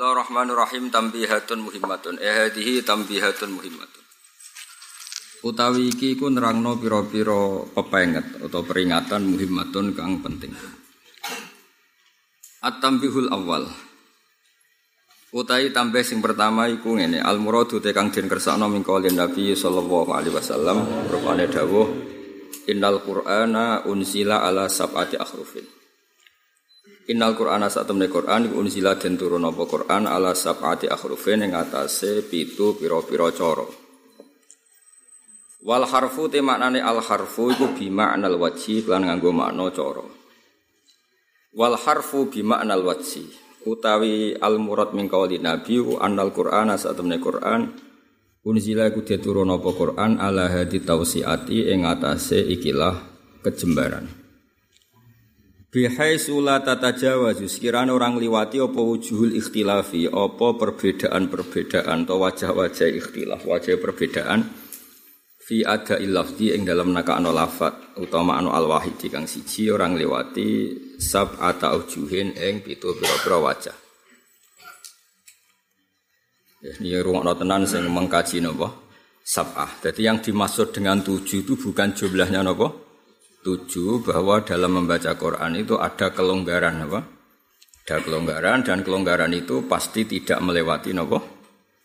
Bismillahirrahmanirrahim tambihatun muhimmatun. Eh hadhihi tambihatun muhimmatun. Utawi iki ku nerangno pira-pira pepenget atau peringatan muhimmatun kang penting. At-tambihul awal. Utawi tambah sing pertama iku ngene, al muradu te kang den kersakno min Nabi sallallahu alaihi wasallam rupane dawuh innal qur'ana unsila ala sab'ati akhrufin. Innal Qur'ana sak temne Qur'an iku unzila den turun apa Qur'an ala sab'ati akhrufin ing atase pitu pira-pira cara. Wal harfu te maknane al harfu iku bi ma'nal wajhi lan nganggo makna cara. Wal harfu bi ma'nal wajhi utawi al murad min qauli nabi annal Qur'ana sak temne Qur'an unzila iku diturun apa Qur'an ala hadi tausiati ing atase ikilah kejembaran. Bihai sula tata Jawa sekiranya orang liwati apa wujuhul ikhtilafi? Apa perbedaan-perbedaan atau wajah-wajah ikhtilaf? Wajah perbedaan fi ada ilafdi ing dalam naka ano lafat utama ano al wahidi kang siji orang liwati sab ata ujuhin ing pitu pira-pira wajah. Ya, ini rumah tenan sing mengkaji nopo sab'ah. Jadi yang dimaksud dengan tujuh itu bukan jumlahnya nopo tujuh bahwa dalam membaca Quran itu ada kelonggaran apa? Ada kelonggaran dan kelonggaran itu pasti tidak melewati nopo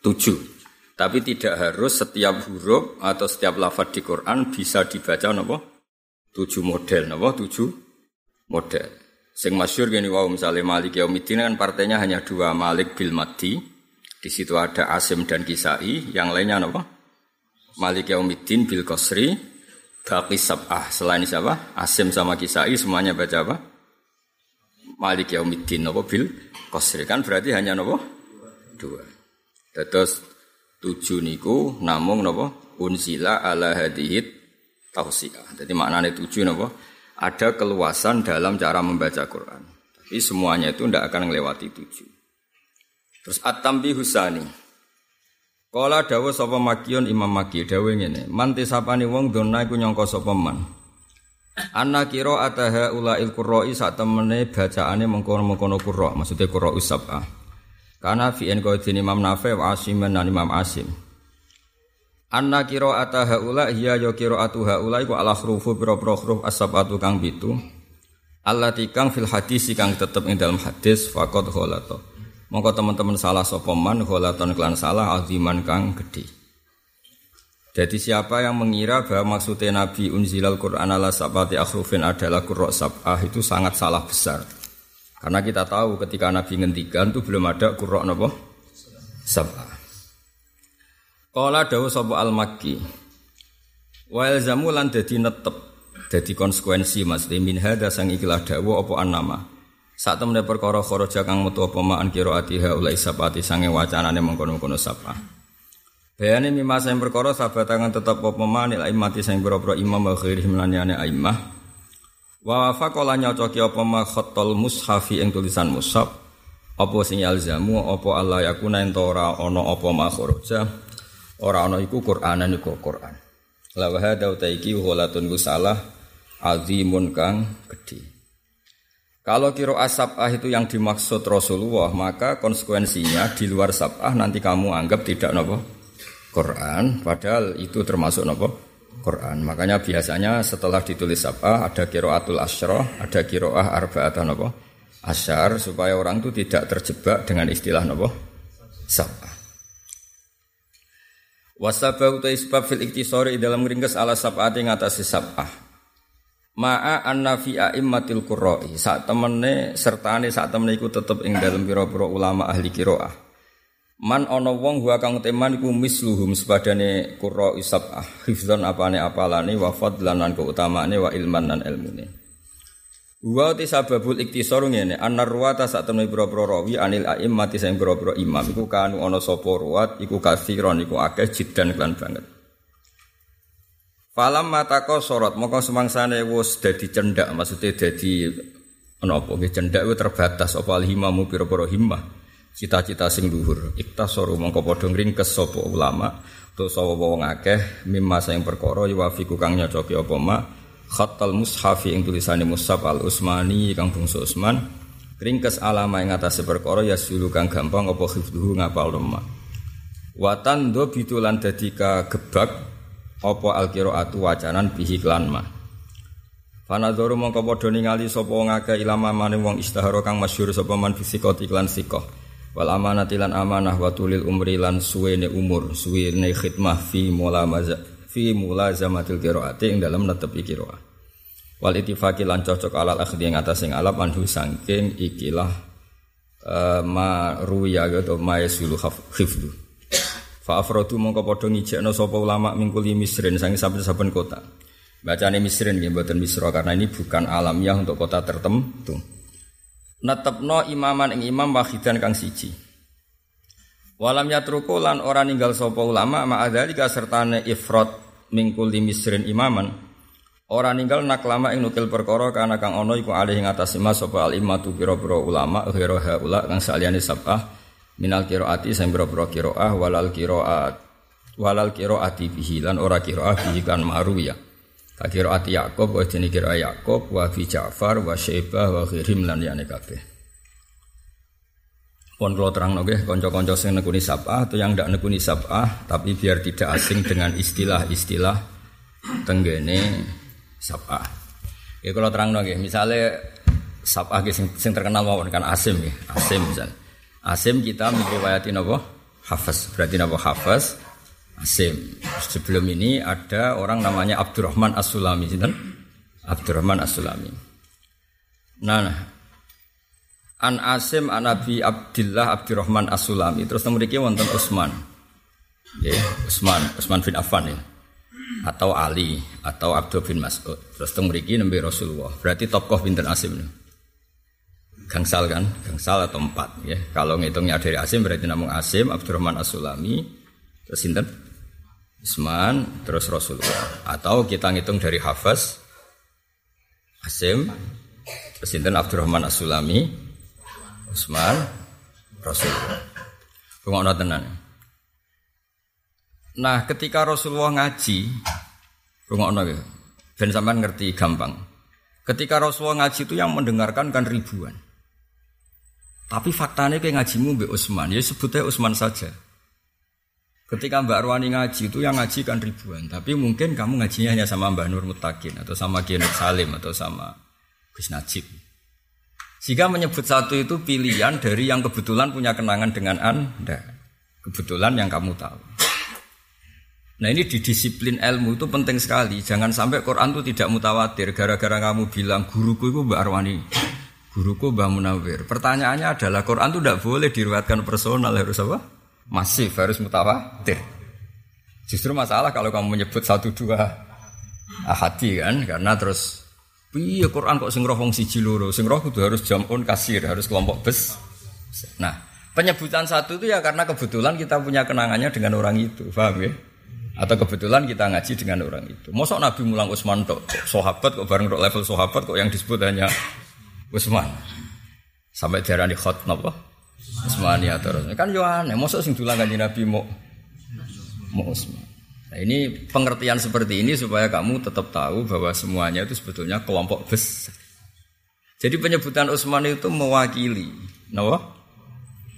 tujuh. Tapi tidak harus setiap huruf atau setiap lafaz di Quran bisa dibaca nopo tujuh model nopo tujuh model. Sing masyur gini wow misalnya Malik Yaumiddin kan partainya hanya dua Malik bil Mati. Di situ ada Asim dan Kisai, yang lainnya nopo Malik Yaumiddin bil Kosri, Baqi sab'ah selain siapa? Asim sama Kisai semuanya baca apa? Malik Yaumiddin nopo bil Qasri kan berarti hanya nopo dua. Terus tujuh niku namung nopo unsila ala hadihit tausiah. Jadi maknanya tujuh nopo ada keluasan dalam cara membaca Quran. Tapi semuanya itu tidak akan melewati tujuh. Terus at-tambi husani. Kala dawuh sapa Makion Imam Maki dawuh ngene, man tisapane wong dona iku nyangka sapa man. Anna kira ataha ulail qurra'i sak temene bacaane mengkono-mengkono qurra, maksudnya qurra usabah. Karena fi en qaidin Imam Nafi wa Asim dan Imam Asim. Anna kira ataha ula hiya ya kira atuha ula iku ala hrufu pira-pira huruf asabatu kang pitu. Allati kang fil hadis kang tetep ing dalam hadis faqad ghalata. Mongko teman-teman salah sopoman gholatan klan salah aziman kang gede. Jadi siapa yang mengira bahwa maksudnya Nabi unzilal Quran ala sabati akhrufin adalah qurra sab'ah itu sangat salah besar. Karena kita tahu ketika Nabi ngendikan itu belum ada qurra napa? Sab'ah. Qala dawu sapa al-Makki. Wa ilzamu lan dadi netep dadi konsekuensi Mas min hada sang ikilah dawu apa annama. Saat temen perkara kharaja kang metu apa ma'an qiraatiha ulai sabati sange wacanane mengkono-kono sapa. Bayane mimma sing perkara sabat kang tetep apa ma'an ila imati sing boro imam wa ghairihim laniyane aimah. Wa faqala nyocoki apa ma khattal mushafi ing tulisan mushaf. Apa sing yalzamu apa Allah yakuna ento ora ana apa ma kharaja. Ora ana iku Qur'anan iku Qur'an. La wa hadza utaiki ghalatun salah azimun kang gedhe. Kalau kiro asabah itu yang dimaksud Rasulullah, maka konsekuensinya di luar sabah nanti kamu anggap tidak nopo Quran, padahal itu termasuk nopo Quran. Makanya biasanya setelah ditulis sabah ada kiroatul asyroh, ada kiroah arba'ata nopo asyar supaya orang itu tidak terjebak dengan istilah nopo sabah. Wasabah utai sebab fil iktisori dalam ringkes ala sab'ati ngatasi sabah. Ma'a anna fi a'immatil qurra'i saat temene sertane saat temene iku tetep ing dalem ulama ahli qiraah. Man ana wong wa kang teman iku misluhum sepadane qurra'i sab'ah hifdzan apane apalane wa fadlan lan keutamaane wa ilman lan ilmune. Wa ti sababul iktisar ngene anna ruwata saat temene pira-pira rawi anil a'immati sing pira-pira imam iku kanu ana sapa ruwat iku kasiron iku akeh jiddan lan banget. Falam matako sorot, maka semangsane wis dadi cendak, maksudnya dadi menapa nggih cendak itu terbatas apa alhimamu pira-pira himmah. Cita-cita sing luhur. Iktasoru mongko padha ngringkes sapa ulama to sapa wong akeh mimma sing perkara yuwafiku kang nyocoki apa ma khattal mushafi ing tulisane mushaf al usmani kang bangsa Utsman ringkes alama ing atase ya sulu kang gampang apa hifdhuhu ngapal lemah watan do bitulan dadi gebak apa alqiraatu wacanan bihi klan ma? Fanadharu mongko padha ningali sapa wong akeh ilama maning wong istihara kang masyhur sapa man fisikoti iklan sikoh wal amanati lan amanah wa tulil umri lan suwene umur suwene khidmah fi mula maza fi mula zamatil qiraati ing dalam netepi qiraah. Wal ittifaqi lan cocok alal akhdi ing atas sing alap anhu sangking ikilah uh, ma ruya atau ma yasulu khifdu fa afradu mongko padha ngijekno sapa ulama mingkuli misrin sange saben-saben kota. Bacane misrin nggih mboten misra karena ini bukan alamiah untuk kota tertentu. Natepno imaman ing imam wahidan kang siji. Walam yatruku lan ora ninggal sapa ulama ma'adzalika sertane ifrat mingkuli misrin imaman. Ora ninggal nak lama ing nukil perkara kana kang ana iku alih ing atas mas sapa al imatu pira-pira ulama ghairu haula kang saliyane sabah minal qiraati sing pira-pira qiraah walal qiraat walal qiraati bihi lan ora qiraah bihi kan ya ka qiraati Yakub wa jenenge qiraah Yakub wa fi Ja'far wa Syaibah wa ghirim lan yani kabeh pon kula terang nggih kanca-kanca sing nekuni sabah atau yang ndak nekuni sabah tapi biar tidak asing dengan istilah-istilah tenggene sabah. Ya kalau terang nggih, misalnya sabah sing, sing terkenal mawon kan Asim ya, Asim misal. Asim kita meriwayati napa? Hafaz. Berarti napa Hafaz? Asim. Sebelum ini ada orang namanya Abdurrahman As-Sulami, sinten? Abdurrahman As-Sulami. Nah, nah. An Asim an Abi Abdillah Abdurrahman As-Sulami. Terus memiliki wonten Utsman. Ya, Utsman, Utsman bin Affan ya atau Ali atau Abdul bin Mas'ud. Terus mriki nembe Rasulullah. Berarti tokoh pinten Asim nih. Gangsal kan? Gangsal atau empat ya. Kalau ngitungnya dari Asim berarti namun Asim, Abdurrahman As-Sulami, terus sinten? Isman, terus Rasulullah. Atau kita ngitung dari Hafaz, Asim, terus sinten Abdurrahman As-Sulami, Usman, Rasulullah. Pengokno tenan. Nah, ketika Rasulullah ngaji, rungokno ya. Ben sampean ngerti gampang. Ketika Rasulullah ngaji itu yang mendengarkan kan ribuan. Tapi faktanya kayak ngajimu Mbak Usman, ya sebutnya Usman saja. Ketika Mbak Arwani ngaji itu yang ngaji kan ribuan, tapi mungkin kamu ngajinya hanya sama Mbak Nur Mutakin atau sama Kiai Salim atau sama Gus Najib. Jika menyebut satu itu pilihan dari yang kebetulan punya kenangan dengan Anda. Kebetulan yang kamu tahu. Nah ini di disiplin ilmu itu penting sekali. Jangan sampai Quran itu tidak mutawatir. Gara-gara kamu bilang guruku itu Mbak Arwani, guruku Mbak Munawir. Pertanyaannya adalah Quran itu tidak boleh diriwayatkan personal harus apa? Masif harus mutawatir. Justru masalah kalau kamu menyebut satu dua ahadi kan, karena terus iya Quran kok sing roh wong siji loro, sing roh kudu harus jamun kasir, harus kelompok bes. Nah, penyebutan satu itu ya karena kebetulan kita punya kenangannya dengan orang itu, paham ya? Atau kebetulan kita ngaji dengan orang itu. Mosok Nabi mulang Utsman tok, sahabat kok bareng level sahabat kok yang disebut hanya Utsman. Sampai diarani khot napa? ya terus. Kan yo aneh, mosok sing dulang kanjeng Nabi mau mau Utsman. Nah, ini pengertian seperti ini supaya kamu tetap tahu bahwa semuanya itu sebetulnya kelompok besar. Jadi penyebutan Utsman itu mewakili, napa?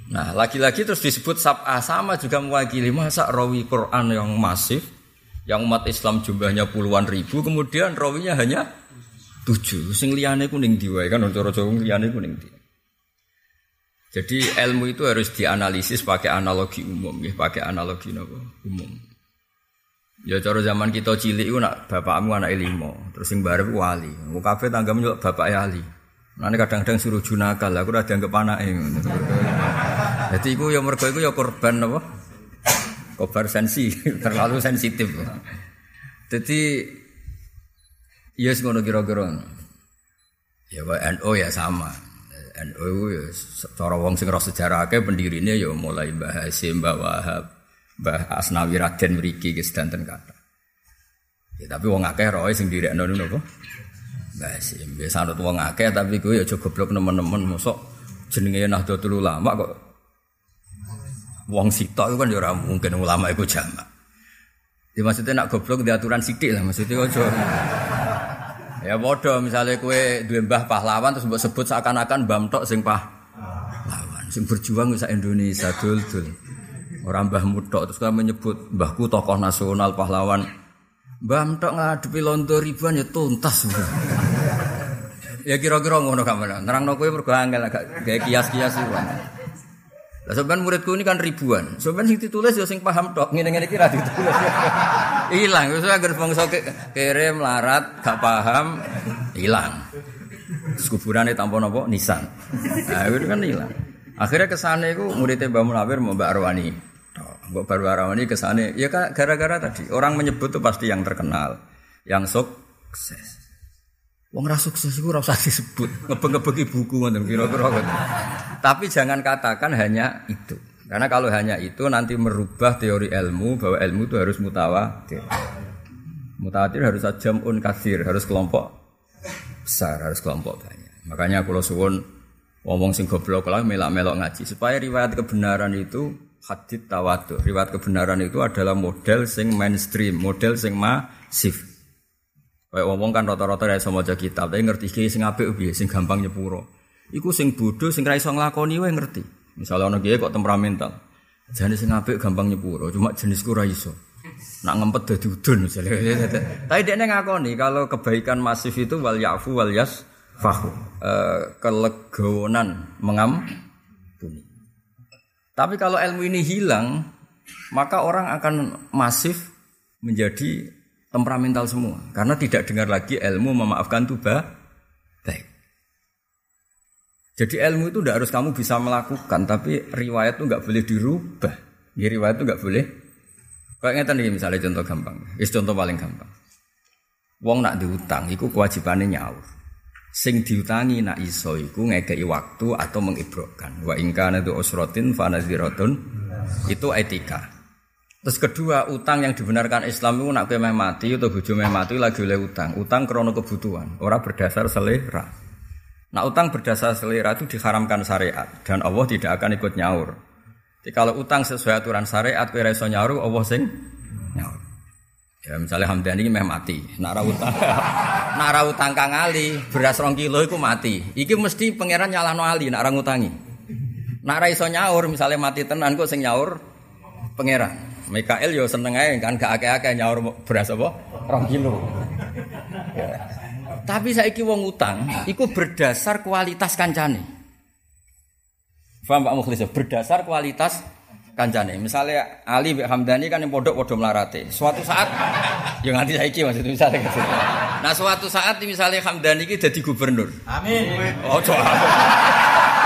Nah, lagi-lagi terus disebut sab'ah sama juga mewakili masa rawi Quran yang masif, yang umat Islam jumlahnya puluhan ribu, kemudian rawinya hanya tujuh. Sing liyane kuning diwae kan untuk rojo liyane kuning di. Jadi ilmu itu harus dianalisis pakai analogi umum, ya, pakai analogi nopo umum. Ya cara zaman kita cilik itu nak bapakmu anak limo, terus sing bareng wali. Mau kafe tanggamu juga bapak ali. Nanti kadang-kadang suruh junakal, aku udah dianggap anak. Jadi iku ya mergo iku ya korban apa? Kobar sensi, terlalu sensitif. Jadi ya yes, ngono kira-kira. Ya NO ya sama. NO ya cara wong sing roh sejarah akeh pendirine ya mulai Mbah Hasim, Mbah Wahab, Mbah Asnawi Raden mriki ki sedanten kata. Ya tapi wong akeh roe sing direkno ngono apa? Mbah Hasim. Ya, wong akeh tapi gue ya aja goblok nemen-nemen mosok jenenge Nahdlatul Ulama kok Wong sitok itu kan ya mungkin ulama itu jamak. Ya maksudnya nak goblok di aturan sidik lah maksudnya ojo. Ya bodoh misalnya kue dua mbah pahlawan terus mbok sebut seakan-akan mbah tok sing pahlawan sing berjuang bisa Indonesia dul dul. Orang mbah mutok terus kan menyebut mbahku tokoh nasional pahlawan. Mbah tok ngadepi londo ribuan ya tuntas. ya kira-kira ngono kamera. Kowe mergo angel agak kayak kias-kias iku. Lah sampean muridku ini kan ribuan. Sampean sing ditulis ya sing paham tok. Ngene-ngene iki ra ditulis. Hilang. Wis agar bangsa kirim larat gak paham hilang. Kuburane tanpa napa nisan. Nah, itu kan hilang. Akhirnya ke sana itu muridnya Mbak Munawir mau Mbak Arwani. Mbak Arwani ke sana, ya gara-gara tadi orang menyebut tuh pasti yang terkenal, yang sukses. Wong ra sukses iku ora usah disebut, ngebeng-ngebeng buku ngoten kira-kira Tapi jangan katakan hanya itu. Karena kalau hanya itu nanti merubah teori ilmu bahwa ilmu itu harus mutawatir. Mutawatir harus jamun kasir, harus kelompok besar, harus kelompok banyak. Makanya kalau suwun ngomong sing goblok lah melak-melok ngaji supaya riwayat kebenaran itu hadith tawadu. Riwayat kebenaran itu adalah model sing mainstream, model sing masif. Kayak ngomong kan rata-rata ya sama aja kitab, tapi ngerti kiai sing apik piye, sing gampang nyepuro. Iku sing bodoh sing ra iso wae ngerti. Misalnya ono kiai kok temperamental. Jenis sing apik gampang nyepuro, cuma jenisku ra iso. Nak ngempet dadi udun misalnya. Tapi dia ngakoni kalau kebaikan masif itu wal yafu wal yas fahu. E, kelegonan mengampuni. Tapi kalau ilmu ini hilang, maka orang akan masif menjadi temperamental semua karena tidak dengar lagi ilmu memaafkan tuh baik. Jadi ilmu itu tidak harus kamu bisa melakukan, tapi riwayat itu nggak boleh dirubah. Ya, riwayat itu nggak boleh. Kayak nih misalnya contoh gampang, is contoh paling gampang. Wong nak diutang, itu kewajibannya nyaur. Sing diutangi nak iso iku ngekei waktu atau mengibrokkan. Wa ingkana itu osrotin fanaziratun itu etika. Terus kedua, utang yang dibenarkan Islam itu nak meh mati atau bojo meh mati lagi oleh utang. Utang krono kebutuhan, orang berdasar selera. Nah utang berdasar selera itu diharamkan syariat dan Allah tidak akan ikut nyaur. Jadi kalau utang sesuai aturan syariat, kira iso nyaur, Allah sing nyaur. Ya misalnya Hamdani meh mati, nara utang, nara utang kang Ali beras rong kilo itu mati. Iki mesti pangeran nyalano Ali, nara ngutangi. Nara iso nyaur, misalnya mati tenan kok sing nyaur pangeran. Mikael yo seneng aja kan gak akeh-akeh nyaur beras apa? Rong kilo. Ya. Tapi saiki wong utang iku berdasar kualitas kancane. Paham Pak Mukhlis berdasar kualitas kancane. Misalnya Ali Mbak Hamdani kan yang pondok podo melarate. Suatu saat yang nanti saiki maksudnya misalnya gitu. Nah suatu saat misalnya Hamdani ini jadi gubernur. Amin. Oh coba.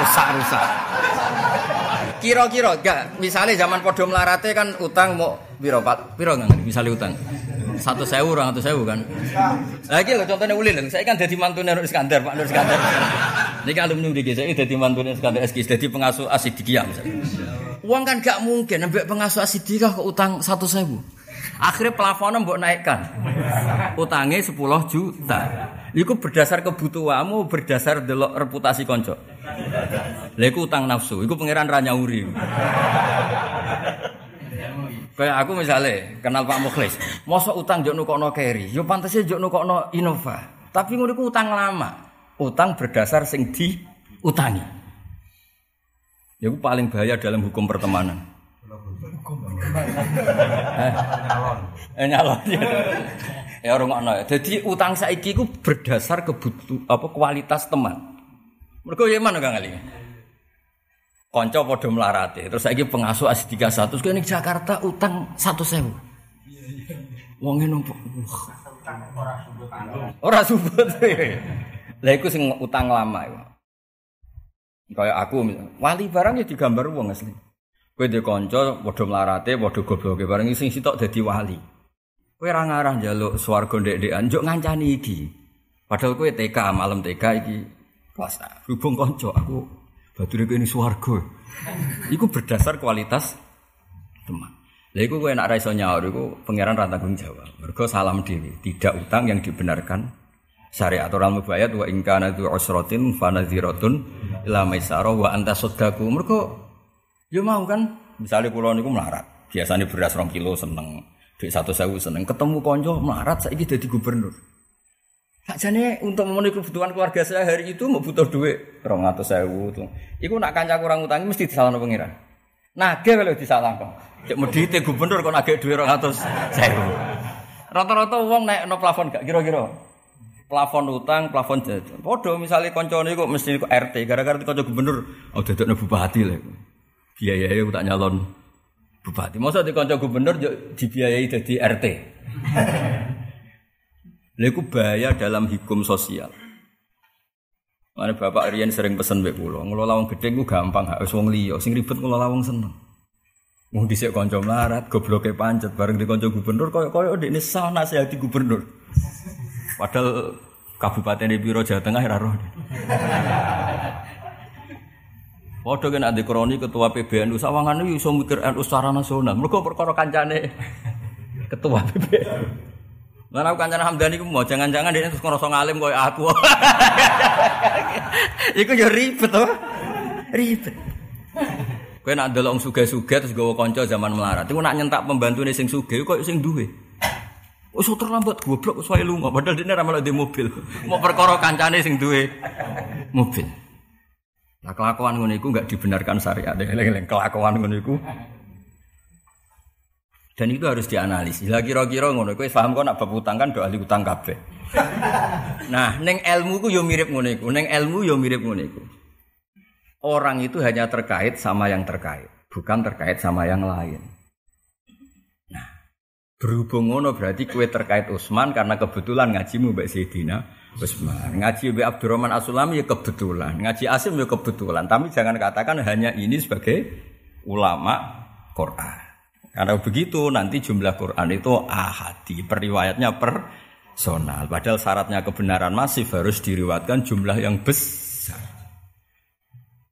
Rusak-rusak. Kira-kira gak misalnya zaman podo melarate kan utang mau biro pak? Biro nggak misalnya utang. Satu sewu orang satu sewu kan. Lagi lo contohnya ulin saya kan jadi mantu Nur Iskandar Pak Nur Iskandar. Ini kan alumni di saya jadi mantu Nur Iskandar SK jadi pengasuh asidikia misalnya. Uang kan gak mungkin nambah pengasuh asidikia ke utang satu sewu. Akhirnya plafonnya mbok naikkan. Utangnya 10 juta Iku berdasar kebutuhanmu, berdasar delok reputasi konco. Lha iku utang nafsu, iku pangeran ra nyauri. Kayak aku misalnya kenal Pak Mukhlis, mosok utang jok nukokno carry, yo pantese jok nukokno Innova. Tapi ngono iku utang lama. Utang berdasar sing di utangi. Ya paling bahaya dalam hukum pertemanan. eh, eh nyalon. Ya orang ngono. Jadi utang saiki ku berdasar kebutuh apa kualitas teman. Mergo ya mana Kang Ali? Konco padha melarate. Terus saiki pengasuh S31 terus ning Jakarta utang 100.000. Wong ngene ora subut. Lah iku sing utang lama iku. Kayak aku wali barang ya digambar wong asli. Kowe dhe kanca padha melarate, padha gobloke bareng sing sitok dadi wali. Kowe ora ngarah njaluk swarga ndek-ndekan, ngancani iki. Padahal kowe TK, malam TK iki puasa. Hubung kanca aku bature ini swarga. Iku berdasar kualitas teman. Lah iku kowe nek ra iso nyaur iku pangeran ra tanggung jawab. Mergo salam dhewe, tidak utang yang dibenarkan syariat aturan mubayat wa in kana tu usratin fa wa anta sadaqu. Yo mau kan, misalnya kula niku melarat, biasanya beras 2 kilo seneng. Duit satu sewu seneng ketemu konco melarat saya jadi gubernur. Sakjane untuk memenuhi kebutuhan keluarga saya hari itu mau butuh duit rong atau sewu tuh. Iku nak kanca kurang utangi mesti disalahno pangeran. Nage kalau disalahno. Cek medite gubernur kok nage duit rong atau sewu. Rata-rata uang naik no plafon gak kira-kira. Plafon utang, plafon jajan. Podo misalnya koncone kok mesti RT gara-gara kanca gubernur oh dadekno bupati lah. Biayanya tak nyalon bupati. Masa di kanca gubernur dibiayai jadi RT. Lha bahaya dalam hukum sosial. Mana Bapak Rian sering pesen mbek kula, ngelola wong gedhe ku gampang, gak wis wong sing ribet ngelola wong seneng. Wong dhisik kanca melarat, gobloke pancet bareng di kanca gubernur koyo-koyo ndekne sah nasihati gubernur. Padahal Kabupaten Biro Jawa Tengah ora roh. Padha kan ade kroni ketua PBNU sawangan iso mikir NU secara nasional. Mergo perkara kancane ketua PBNU. Lan aku kancane Hamdani ku mau jangan-jangan dia terus ngerasa ngalim koyo aku. Iku ya ribet to. Ribet. Kowe nak ndelok sugih-sugih terus gawa kanca zaman melarat. Iku nak nyentak pembantune sing sugih koyo sing duwe. Wis terlambat goblok wis wae lunga padahal dene ra malah di mobil. Mau perkara kancane sing duwe mobil. Nah kelakuan ngono iku enggak dibenarkan syariat. Kelakuan ngono iku dan itu harus dianalisis. Lah kira-kira ngono kowe paham kok nak bab utang kan do ahli utang kabeh. nah, neng ilmu ku yo mirip ngono iku. Ning ilmu yo mirip ngono iku. Orang itu hanya terkait sama yang terkait, bukan terkait sama yang lain. Nah, berhubung ngono berarti kue terkait Utsman karena kebetulan ngajimu Mbak Sayyidina Utsman. Ngaji Mbak Abdurrahman Asulami ya kebetulan, ngaji Asim ya kebetulan. Tapi jangan katakan hanya ini sebagai ulama Quran. Karena begitu nanti jumlah Quran itu ahadi, periwayatnya personal. Padahal syaratnya kebenaran masif harus diriwatkan jumlah yang besar.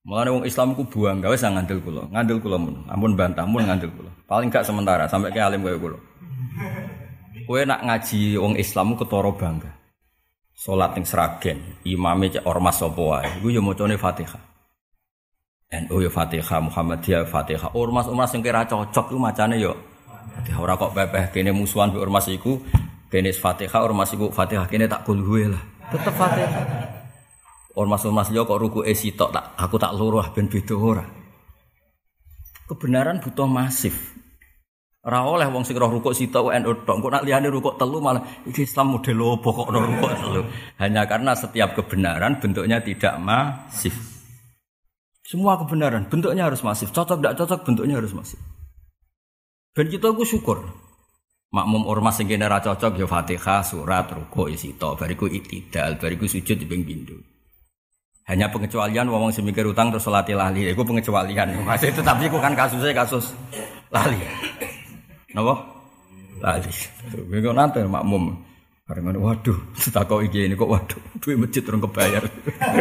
Mulane wong Islam ku buang gawe sang ngandel kula. Ngandel kula mun. Ampun bantah mun ngandel kula. Paling gak sementara sampai ke alim kaya kula. Kowe nak ngaji wong Islam ketara bangga. Salat ning seragen, imame cek ormas sapa wae. Iku ya macane Fatihah. NU ya Fatihah, Muhammadiyah Fatihah. Ormas-ormas sing kira cocok ku macane yo. Fatihah ora kok bebeh kene musuhan be ormas iku kene Fatihah ormas iku Fatihah kene tak kulhuwe lah. Tetep Fatihah. Ormas-ormas yo kok ruku e sitok tak aku tak luruh ben beda ora. Kebenaran butuh masif. Ora oleh wong sing roh rukuk sitok NU tok. Kok nak liyane rukuk telu malah iki Islam model opo kok rukuk telu. Hanya karena setiap kebenaran bentuknya tidak masif. Semua kebenaran bentuknya harus masif. Cocok tidak cocok bentuknya harus masif. Dan kita aku syukur. Makmum ormas yang kena cocok ya Fatihah, surat, ruko, isito, bariku itidal, bariku sujud di bindu. Hanya pengecualian wong semikir utang terus salat lali. Iku pengecualian. Masih itu tapi kan kasusnya kasus lali. Napa? Lali. Bego nanti makmum. Karena waduh, kok iki ini kok waduh, duit masjid terus kebayar.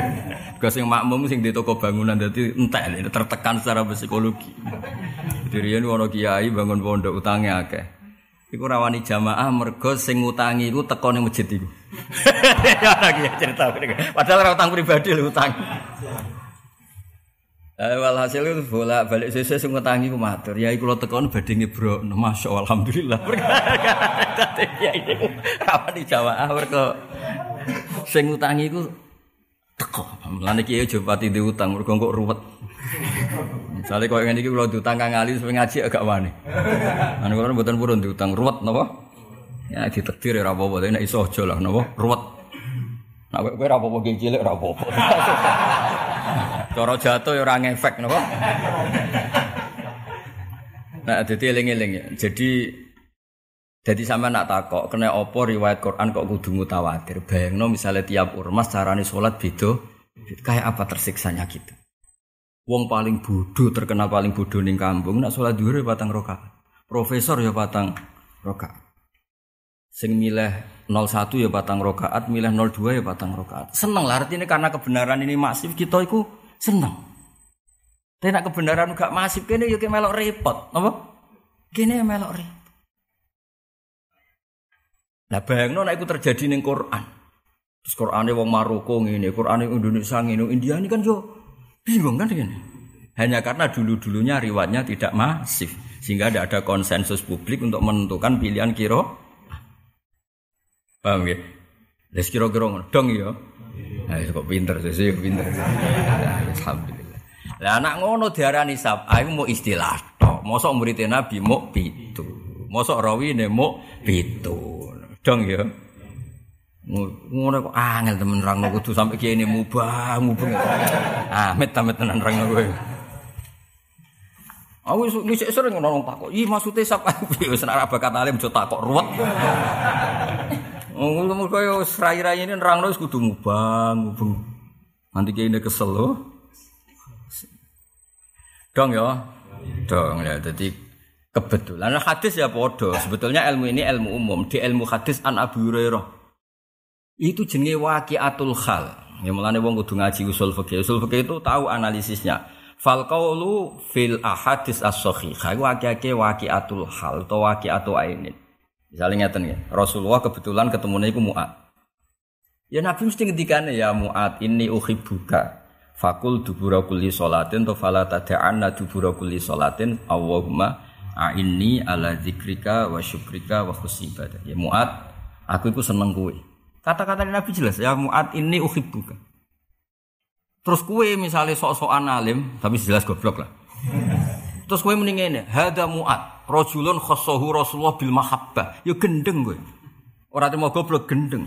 Kau sing makmum sing di toko bangunan entek ini tertekan secara psikologi. Jadi ini wono kiai bangun pondok utangnya akeh. Iku rawani jamaah mergo sing ngutangi iku teko ning masjid iku. Ya lagi cerita. Padahal ora utang pribadi lho utang. Eh, walhasil itu bola balik sese sing ngutangi ku matur. Ya iku lo tekon badhe ngebro. Masya Allah, alhamdulillah. Ya ini kapan di Jawa ah mergo sing ngutangi ku teko. Mulane kiai aja pati diutang mergo kok ruwet. Misale koyo ngene iki kula diutang Kang Ali supaya ngaji agak wani. Anu kula mboten purun diutang ruwet napa? Ya ditakdir ora apa-apa, nek iso aja lah napa? Ruwet. Nek kowe ora apa-apa cilik ora apa-apa. Cara jatuh ya ora ngefek napa? Nah, dadi eling-eling. Jadi jadi sama nak takok kena opo riwayat Quran kok kudu mutawatir. Bayangno misalnya tiap ormas carane sholat beda, kayak apa tersiksanya gitu. Wong paling bodoh terkenal paling bodoh ning kampung nak sholat dhuwur ya patang rakaat. Profesor ya patang rakaat. Sing milih 01 ya patang rakaat, milih 02 ya patang rakaat. Seneng lah artinya karena kebenaran ini masif kita itu seneng. Tapi nak kebenaran gak masif kene yo melok repot, apa? Kene melok repot. Nah bayangno nek iku terjadi ning Quran. Terus Qurane wong Maroko ngene, Qurane Indonesia ngene, India ini kan yo bingung kan ini. Hanya karena dulu-dulunya riwayatnya tidak masif sehingga tidak ada konsensus publik untuk menentukan pilihan kiro. Paham ya? Lah kira-kira ngono dong ya. Nah, kok pinter sih, pinter. Alhamdulillah. Lah anak ngono diarani sab, aku mau istilah tok. Mosok murid Nabi mau pitu. Mosok rawine mau pitu. Dong ya. Ngono kok angel temen rangno kudu sampe kene mubah, mubah. Ah, met tamet tenan rangno kowe. Aku wis sering ngono takok. Ih maksude sapa wis ora bakat alim jo takok ruwet. Ngono kaya rai-rai ini nerangno wis kudu mubang, mubeng. Nanti kene kesel lho. Dong ya. Dong ya dadi kebetulan nah, hadis ya podo. Sebetulnya ilmu ini ilmu umum. Di ilmu hadis an Abu Hurairah. Itu jenenge waqiatul khal. Ya mulane wong kudu ngaji usul fikih. Usul fikih itu tahu analisisnya. Fal qaulu fil ahadis as-sahihah waqi'ake waqiatul hal atau waqi'atu ainin. Misalnya ngeten ya, Rasulullah kebetulan ketemu iku Mu'ad. Ya Nabi mesti ngendikane ya Mu'ad, ini uhibbuka. Fakul dubura kulli salatin to fala tada'anna dubura kulli salatin Allahumma a'inni ala zikrika wa syukrika wa husni ibadah. Ya Mu'ad, aku iku seneng kowe. Kata-kata Nabi jelas, ya Mu'ad ini uhibbuka. Terus kue misalnya sok-sokan alim, tapi jelas goblok lah. Terus kue mending ini, hada Mu'ad, rojulun khossohu Rasulullah bil mahabbah. Ya gendeng gue. Orang mau goblok gendeng.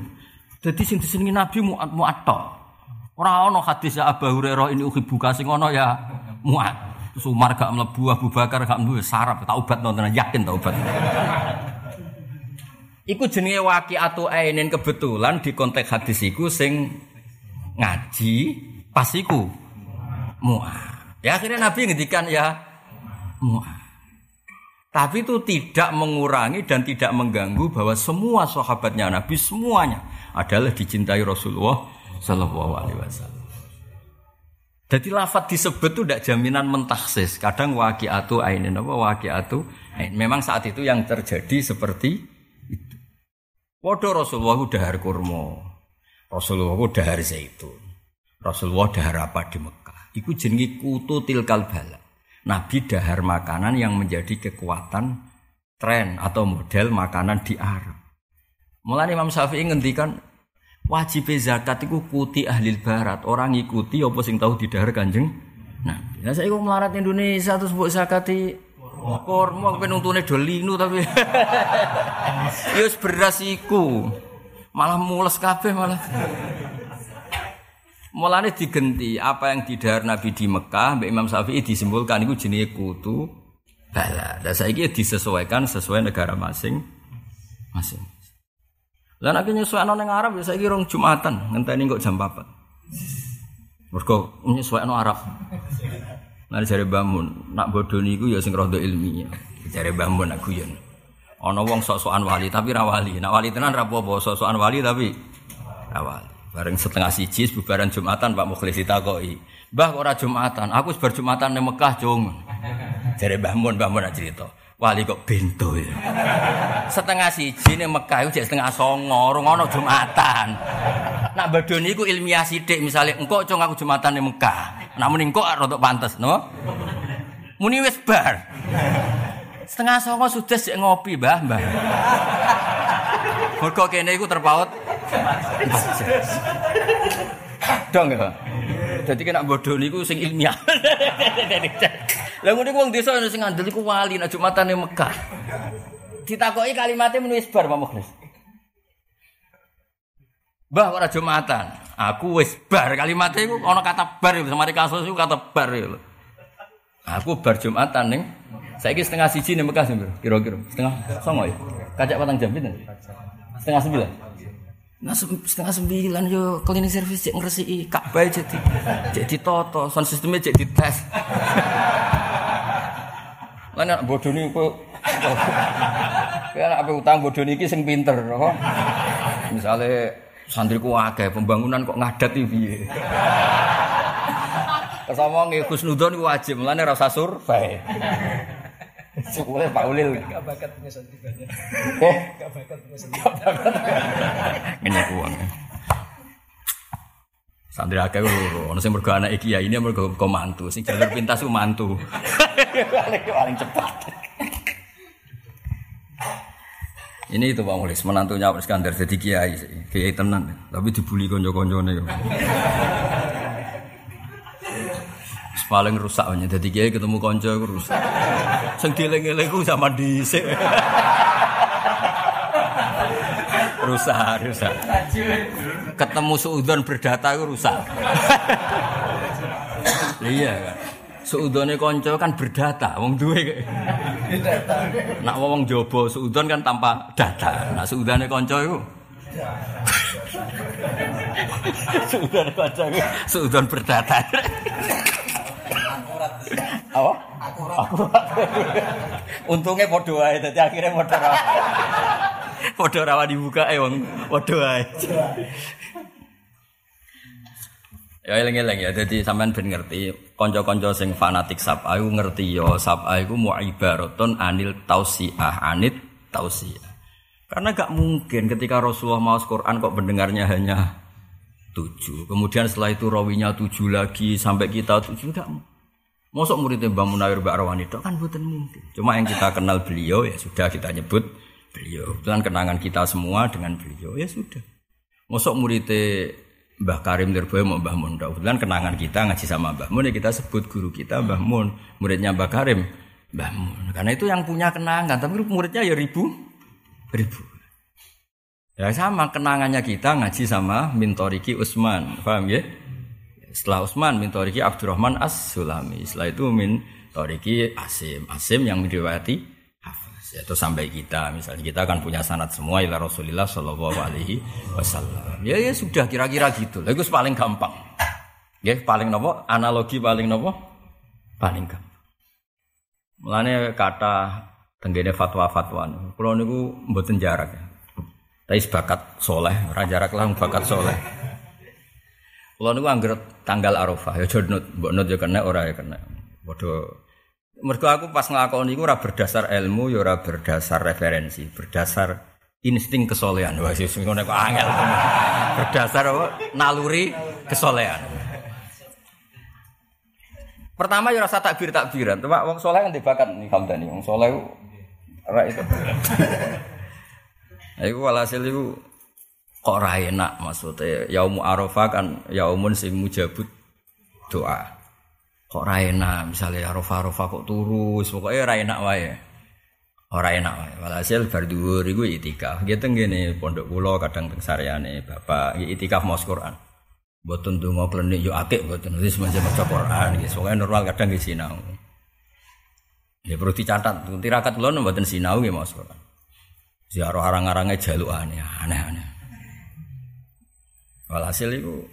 Jadi sing disenengi Nabi Mu'ad Mu'ad tok. Ora ono hadis ya Abu Hurairah ini uhibbuka sing ono ya Mu'ad. Terus Umar gak mlebu, Abu Bakar gak mlebu, sarap taubat nonton yakin taubat. Iku jenenge waqi'atu ainin kebetulan di konteks hadis iku sing ngaji pas iku Mu'ad. Ya akhirnya Nabi ngendikan ya Mu'ad. Tapi itu tidak mengurangi dan tidak mengganggu bahwa semua sahabatnya Nabi semuanya adalah dicintai Rasulullah Shallallahu Alaihi Wasallam. Jadi lafat disebut itu tidak jaminan mentaksis. Kadang wakiatu ainin apa wakiatu. Memang saat itu yang terjadi seperti itu. Waduh Rasulullah dahar kurma. Rasulullah dahar zaitun. Rasulullah dahar apa di Mekah. Iku jenenge kutu tilkal bala. Nabi dahar makanan yang menjadi kekuatan tren atau model makanan di Arab. Mulai Imam Syafi'i ngendikan wajib zakat itu kuti ahli barat. Orang ngikuti apa sing tahu di dahar Kanjeng. Nah, ya saya kok melarat Indonesia terus buat zakati korma penuntune do linu tapi ya beras iku. Malah mules kabeh malah. Mulane digenti apa yang didahar Nabi di Mekah, Mbak Imam Syafi'i disimpulkan itu jenis kutu bala. Dan saya ini disesuaikan sesuai negara masing masing. Lah nek nyesuaikan nang Arab ya saiki rong Jumatan, ngenteni kok jam 4. Mergo nyesuaikan Arab. Nah jare bangun, nak bodoh niku ya sing rada ilmiah. Jare bangun nak guyon. Ana wong sok-sokan wali tapi ra wali. Nak wali tenan ra apa-apa, sok-sokan wali tapi ra wali. Bareng setengah siji bubaran Jumatan Pak Mukhlis ditakoki. Mbah ora Jumatan, aku bar Jumatan ning Mekah, Jung. Jare Mbah Mun, Mbah Mun cerita. Wali kok bento ya. Setengah siji ning Mekah iku setengah songo, ora ono Jumatan. Nak badoni iku ilmiah sithik misale engko cung aku Jumatan ning Mekah. Nak muni engko rodok pantes, no. Muni wis bar. Setengah songo sudah sik ngopi, Mbah, Mbah. Mergo kene iku terpaut Dong ya. Jadi kena bodoh niku sing ilmiah. Lah ngono wong desa sing ngandel iku wali nek Jumatane Mekah. Ditakoki kalimatnya menulis bar Pak Mukhlis. Mbah ora Jumatan. Aku wis bar kalimatnya iku ana kata bar iku semari kasus iku kata bar iku. Aku bar Jumatan ning saiki setengah siji ning Mekah kira-kira setengah songo ya. Kacak patang jam pinten? Setengah sembilan. Nah setengah sembilan yo cleaning service cek ngresi Ka'bah jadi jadi toto sound sistemnya jadi tes. Lah bodoh nih kok Ya apa utang bodoh niki sing pinter kok. Misale santriku akeh pembangunan kok ngadat piye. Kesama nggih Gus Nudon wajib, mulane ora usah survei. Sepuluh Pak Ulil. Gak bakat punya santri banyak. Eh? Gak bakat punya santri. Minyak uang. Santri akeh lho, ono sing mergo anak iki ya ini mergo kok mantu, sing jalur pintas ku mantu. paling paling cepat. Ini itu Pak Mulis, menantunya Pak Iskandar jadi kiai, kiai tenan, tapi dibully konco-konco nih. Paling rusak aja. Jadi kiai ketemu konco itu rusak. Sing dieling-eling sama dhisik. rusak, rusak. Ketemu suudon berdata itu rusak. iya kan. Seudone konco kan berdata, wong duwe. Nak wong jobo seudon kan tanpa data. Nak seudane konco itu Seudon konco seudon berdata. Apa? Akurat. Untungnya podo ae dadi akhirnya podo ra. Podo rawa dibuka eh wong podo ae. Ya eling-eling ya, jadi sampean ben ngerti kanca-kanca sing fanatik sab aku ngerti ya sab iku mu ibaratun anil tausiah, anit tausiah. Karena gak mungkin ketika Rasulullah mau Quran kok pendengarnya hanya tujuh. Kemudian setelah itu rawinya tujuh lagi sampai kita tujuh enggak. Mosok muridnya Mbak Munawir Mbak Arwani itu kan bukan mungkin. Cuma yang kita kenal beliau ya sudah kita nyebut beliau. Itu kenangan kita semua dengan beliau ya sudah. Mosok muridnya Mbah Karim Lirboyo mau Mbah Mun. Kebetulan kenangan kita ngaji sama Mbah Mun ya kita sebut guru kita Mbah Mun. Muridnya Mbah Karim Mbah Mun. Karena itu yang punya kenangan. Tapi muridnya ya ribu. Ribu. Ya sama kenangannya kita ngaji sama Mintoriki Usman. Paham ya? Setelah Usman Mintoriki Abdurrahman As-Sulami. Setelah itu Mintoriki Asim. Asim yang meriwayati ya itu sampai kita. Misalnya kita akan punya sanat semua ila Rasulillah Shallallahu Alaihi Wasallam. Ya ya sudah kira-kira gitu. Itu paling gampang. Ya paling nopo? Analogi paling nopo? Paling gampang. Mulanya kata tenggene fatwa-fatwa kalau niku mboten jarak ya. tapi sebakat soleh raja jarak lah bakat soleh kalau niku angger tanggal arafah ya jodnut mbok nut ya kena ora ya kena bodoh Mergo aku pas nglakoni iku ora berdasar ilmu ya ora berdasar referensi, berdasar insting kesolehan. Wah, sing ngono kok angel. Berdasar apa? Naluri kesolehan. Pertama ya rasa takbir takbiran. Cuma wong soleh kan dibakat nih Hamdani. Wong soleh ora itu. Iku walhasil iku kok ora enak maksudnya? Yaumu arafah kan yaumun sing mujabut doa. Kok raina misalnya rofa rofa kok turu pokoknya raina wae. Ora enak wae. Walhasil bar dhuwur iku itikaf. Gitu ngene pondok kula kadang teng saryane bapak. Itikaf mau Quran. Mboten donga klenik yo akeh mboten. Wis macam maca Quran. Gitu pokoknya normal kadang nggih sinau. Ya perlu dicatat. Tirakat kula mboten sinau nggih mau Quran. Ziarah arang-arangnya jaluk aneh aneh walhasil itu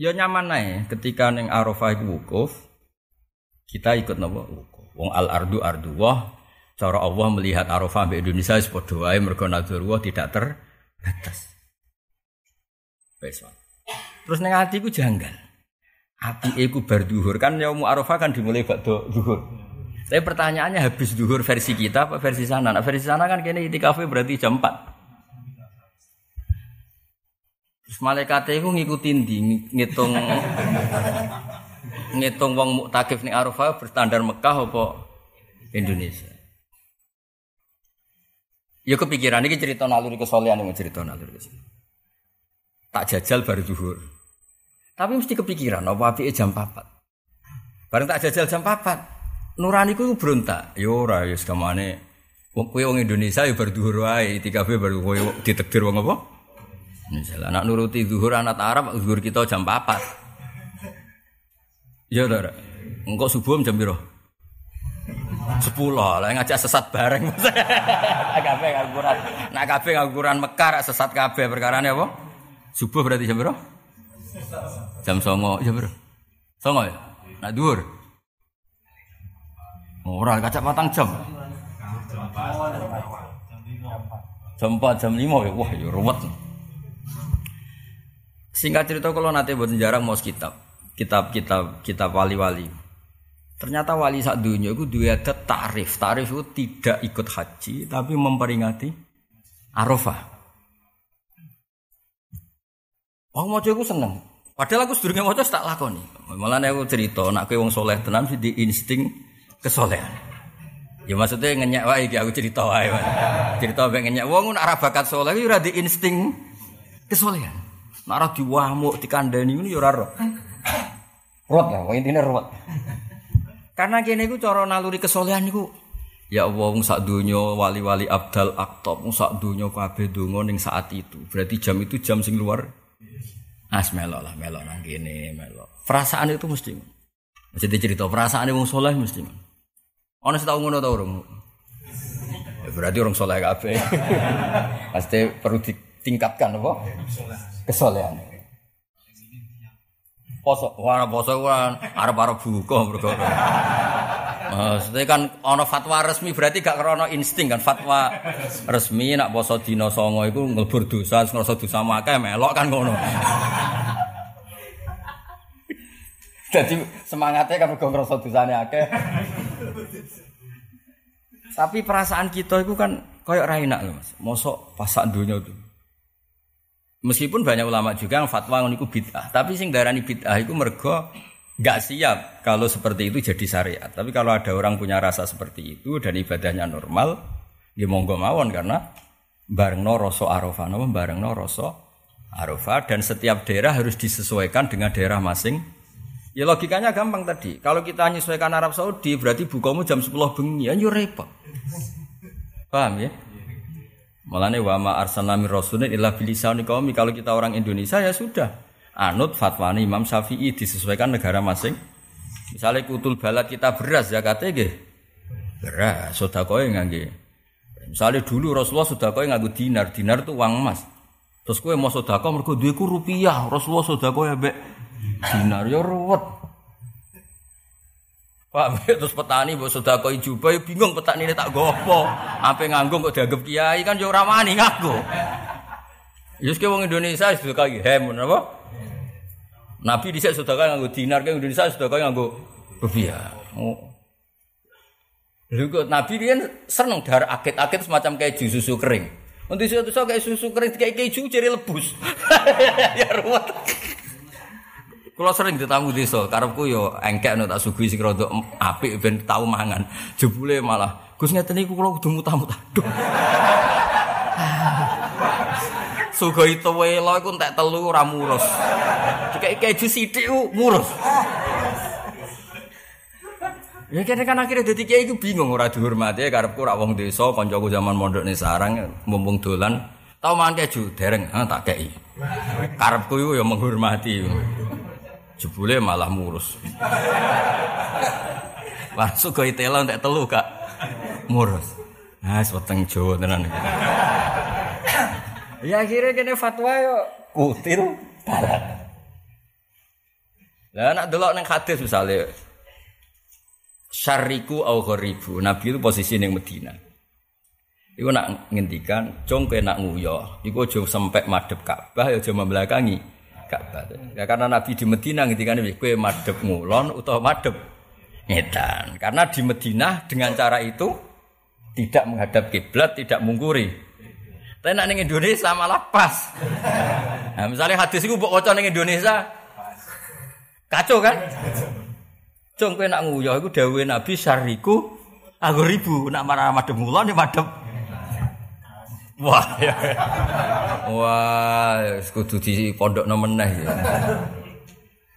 Ya nyaman nae ketika neng Arafah iku wukuf kita ikut nopo wukuf. Wong al ardu ardu wah cara Allah melihat Arafah di Indonesia wis padha wae mergo wah tidak terbatas. Wis. Terus neng atiku janggal. Ati iku bar duhur kan yaum Arafah kan dimulai bakdo duhur. Tapi pertanyaannya habis duhur versi kita apa versi sana? Nah, versi sana kan kini itikafe berarti jam 4. Malaikat itu ngikutin di ngitung ngitung wong muktakif ning Arafah berstandar Mekah apa Indonesia. Ya kepikiran ini cerita naluri kesolehan ini cerita naluri kesolehan. Tak jajal baru zuhur. Tapi mesti kepikiran apa api jam papat. Bareng tak jajal jam papat. Nurani ku berontak. Ya ora ya sekamane. Wong kowe wong Indonesia ya baru zuhur wae, 3 baru kowe ditekdir wong apa? Misalnya anak nuruti zuhur anak Arab, zuhur kita jam 4. Ya ora. Engkau subuh jam piro? Sepuluh lah ngajak sesat bareng. kabeh ngaguran. Nak kabeh ngaguran Mekar sesat kabeh perkara apa? Subuh berarti jam piro? Jam songo, jam piro? Songo ya? Nak dhuwur. Ora kacak patang jam. Jam 4, jam 5 ya. Wah, ya ruwet. Singkat cerita kalau nanti buat jarang mau kitab, kitab kitab kitab wali-wali. Ternyata wali saat dunia itu dua ada tarif. Tarif itu tidak ikut haji tapi memperingati Arafah. Oh mau aku seneng. Padahal aku sedurunge maca tak lakoni. Malah aku cerita nak kowe wong soleh tenan di insting kesolehan. Ya maksudnya ngenyek wae iki aku cerita wae. Cerita mbek ngenyek wong nek ora bakat saleh ya ora di insting kesolehan. Nek ora diwamuk dikandani ngono ya ora ro. Rot ya, intine rot. Karena kene iku cara naluri kesolehan niku Ya Allah, wong sak donya wali-wali abdal aktab, wong sak donya kabeh donga ning saat itu. Berarti jam itu jam sing luar. As melok lah, melok nang kene, melok. Perasaan itu mesti. Mesti cerita perasaan wong soleh mesti. Ono sing tau ngono ta urung? Ya, berarti orang soleh kabeh. Pasti perlu ditingkatkan apa? Kesolehan. Poso, wah poso kan arep-arep buka mergo. Maksudnya kan ono fatwa resmi berarti gak krono insting kan fatwa resmi nak poso dina songo iku nglebur dosa ngrasa dosa akeh melok kan ngono. Jadi semangatnya kan mergo ngrasa dosane akeh. Tapi perasaan kita itu kan koyok ra enak lho Mas. Mosok pasak dunia itu. Meskipun banyak ulama juga yang fatwa niku bid'ah, tapi sing darani bid'ah itu mergo nggak siap kalau seperti itu jadi syariat. Tapi kalau ada orang punya rasa seperti itu dan ibadahnya normal, ya monggo mawon karena bareng no rosso arafah, no bareng no rosso arafah dan setiap daerah harus disesuaikan dengan daerah masing. Ya logikanya gampang tadi. Kalau kita menyesuaikan Arab Saudi berarti bukamu jam 10 bengi, ya repot. Paham ya? Malane wa ma arsalna mir rasulin illa bilisani qaumi kalau kita orang Indonesia ya sudah. Anut fatwa Imam Syafi'i disesuaikan negara masing. Misalnya kutul balat kita beras zakatnya nggih. Beras sedekah ngangge. Misalnya dulu Rasulullah sedekah nganggo dinar, dinar itu uang emas. Terus kowe mau sedekah mergo duweku rupiah, Rasulullah sedekah ya mbek dinar ya ruwet. Pak terus petani mbok sedekah jubah ya bingung petani ini tak gopo. Apa nganggo kok dianggap kiai kan ya ora wani nganggo. Yus ke wong Indonesia sedekah hem apa? Nabi dhisik sedekah nganggo dinar ke Indonesia sedekah nganggo rupiah. Oh. Lho Nabi dia seneng dar akit-akit semacam keju susu kering. Untuk suatu kayak susu kering kayak keju jadi lebus. ya ruwet. Kalau sering ditamu desa, karepku yo engkek no tak sugih sing rada apik ben tau mangan. Jebule malah Gus ngeten niku kula kudu muta-muta. Duh. Sugih tuwelo iku entek telu ora murus. Dikek keju sithik murus. Ya kene kan akhirnya dadi kiai iku bingung ora dihormati karepku ora wong desa kancaku zaman mondok ning sarang mumpung dolan tau mangan keju dereng ha tak kei. Karepku iku ya menghormati. Jebule malah murus. Langsung ke itela entek telu kak murus. Nah, weteng Jawa tenan. ya akhirnya kene fatwa yo kutil barat. Lah nak delok ning hadis misale syariku au gharibu. Nabi itu posisi ning Medina. Iku nak ngendikan, "Cung kowe nak nguyo, iku aja sempek madhep Ka'bah ya aja membelakangi Ka'bah. Ya karena Nabi di Medina ngendikan kowe madhep ngulon utawa madhep ngedan. Karena di Medina dengan cara itu tidak menghadap kiblat, tidak mungkuri. Tapi nak ning Indonesia malah pas. Nah, misalnya hadis itu mbok waca ning Indonesia kacau kan? Cung kowe nak nguyah iku dawuhe Nabi syariku aku ribu nak marah madhep ngulon ya madhep Wah, ya. Wah, kudu di pondok meneh ya.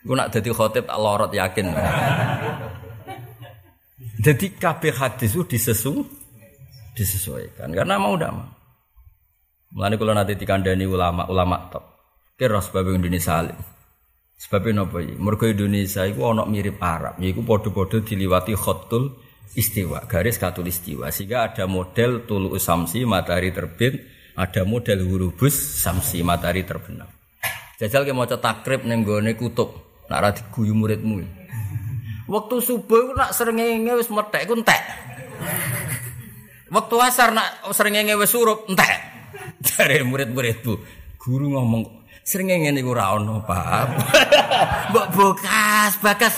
Gue nak jadi khotib tak lorot yakin. Jadi kabeh hadis itu disesu, disesuaikan. Karena mau udah mau. Mulane kalau nanti dikandani ulama ulama top. Kira sebab Indonesia alim. Sebabnya apa ya? Mergo Indonesia itu ono mirip Arab. Yaiku podo-podo diliwati khotul istiwa, garis katul istiwa. Sehingga ada model tulu samsi matahari terbit, ada model hurubus samsi matahari terbenam. Jajal ke mau takrib neng gone kutub, nak rati guyu muridmu. Waktu subuh nak serengenge wis metek ku entek. Waktu asar nak serengenge wis surup entek. Dari murid-muridku, guru ngomong serengenge niku ora ono, Pak. Mbok bokas, bakas.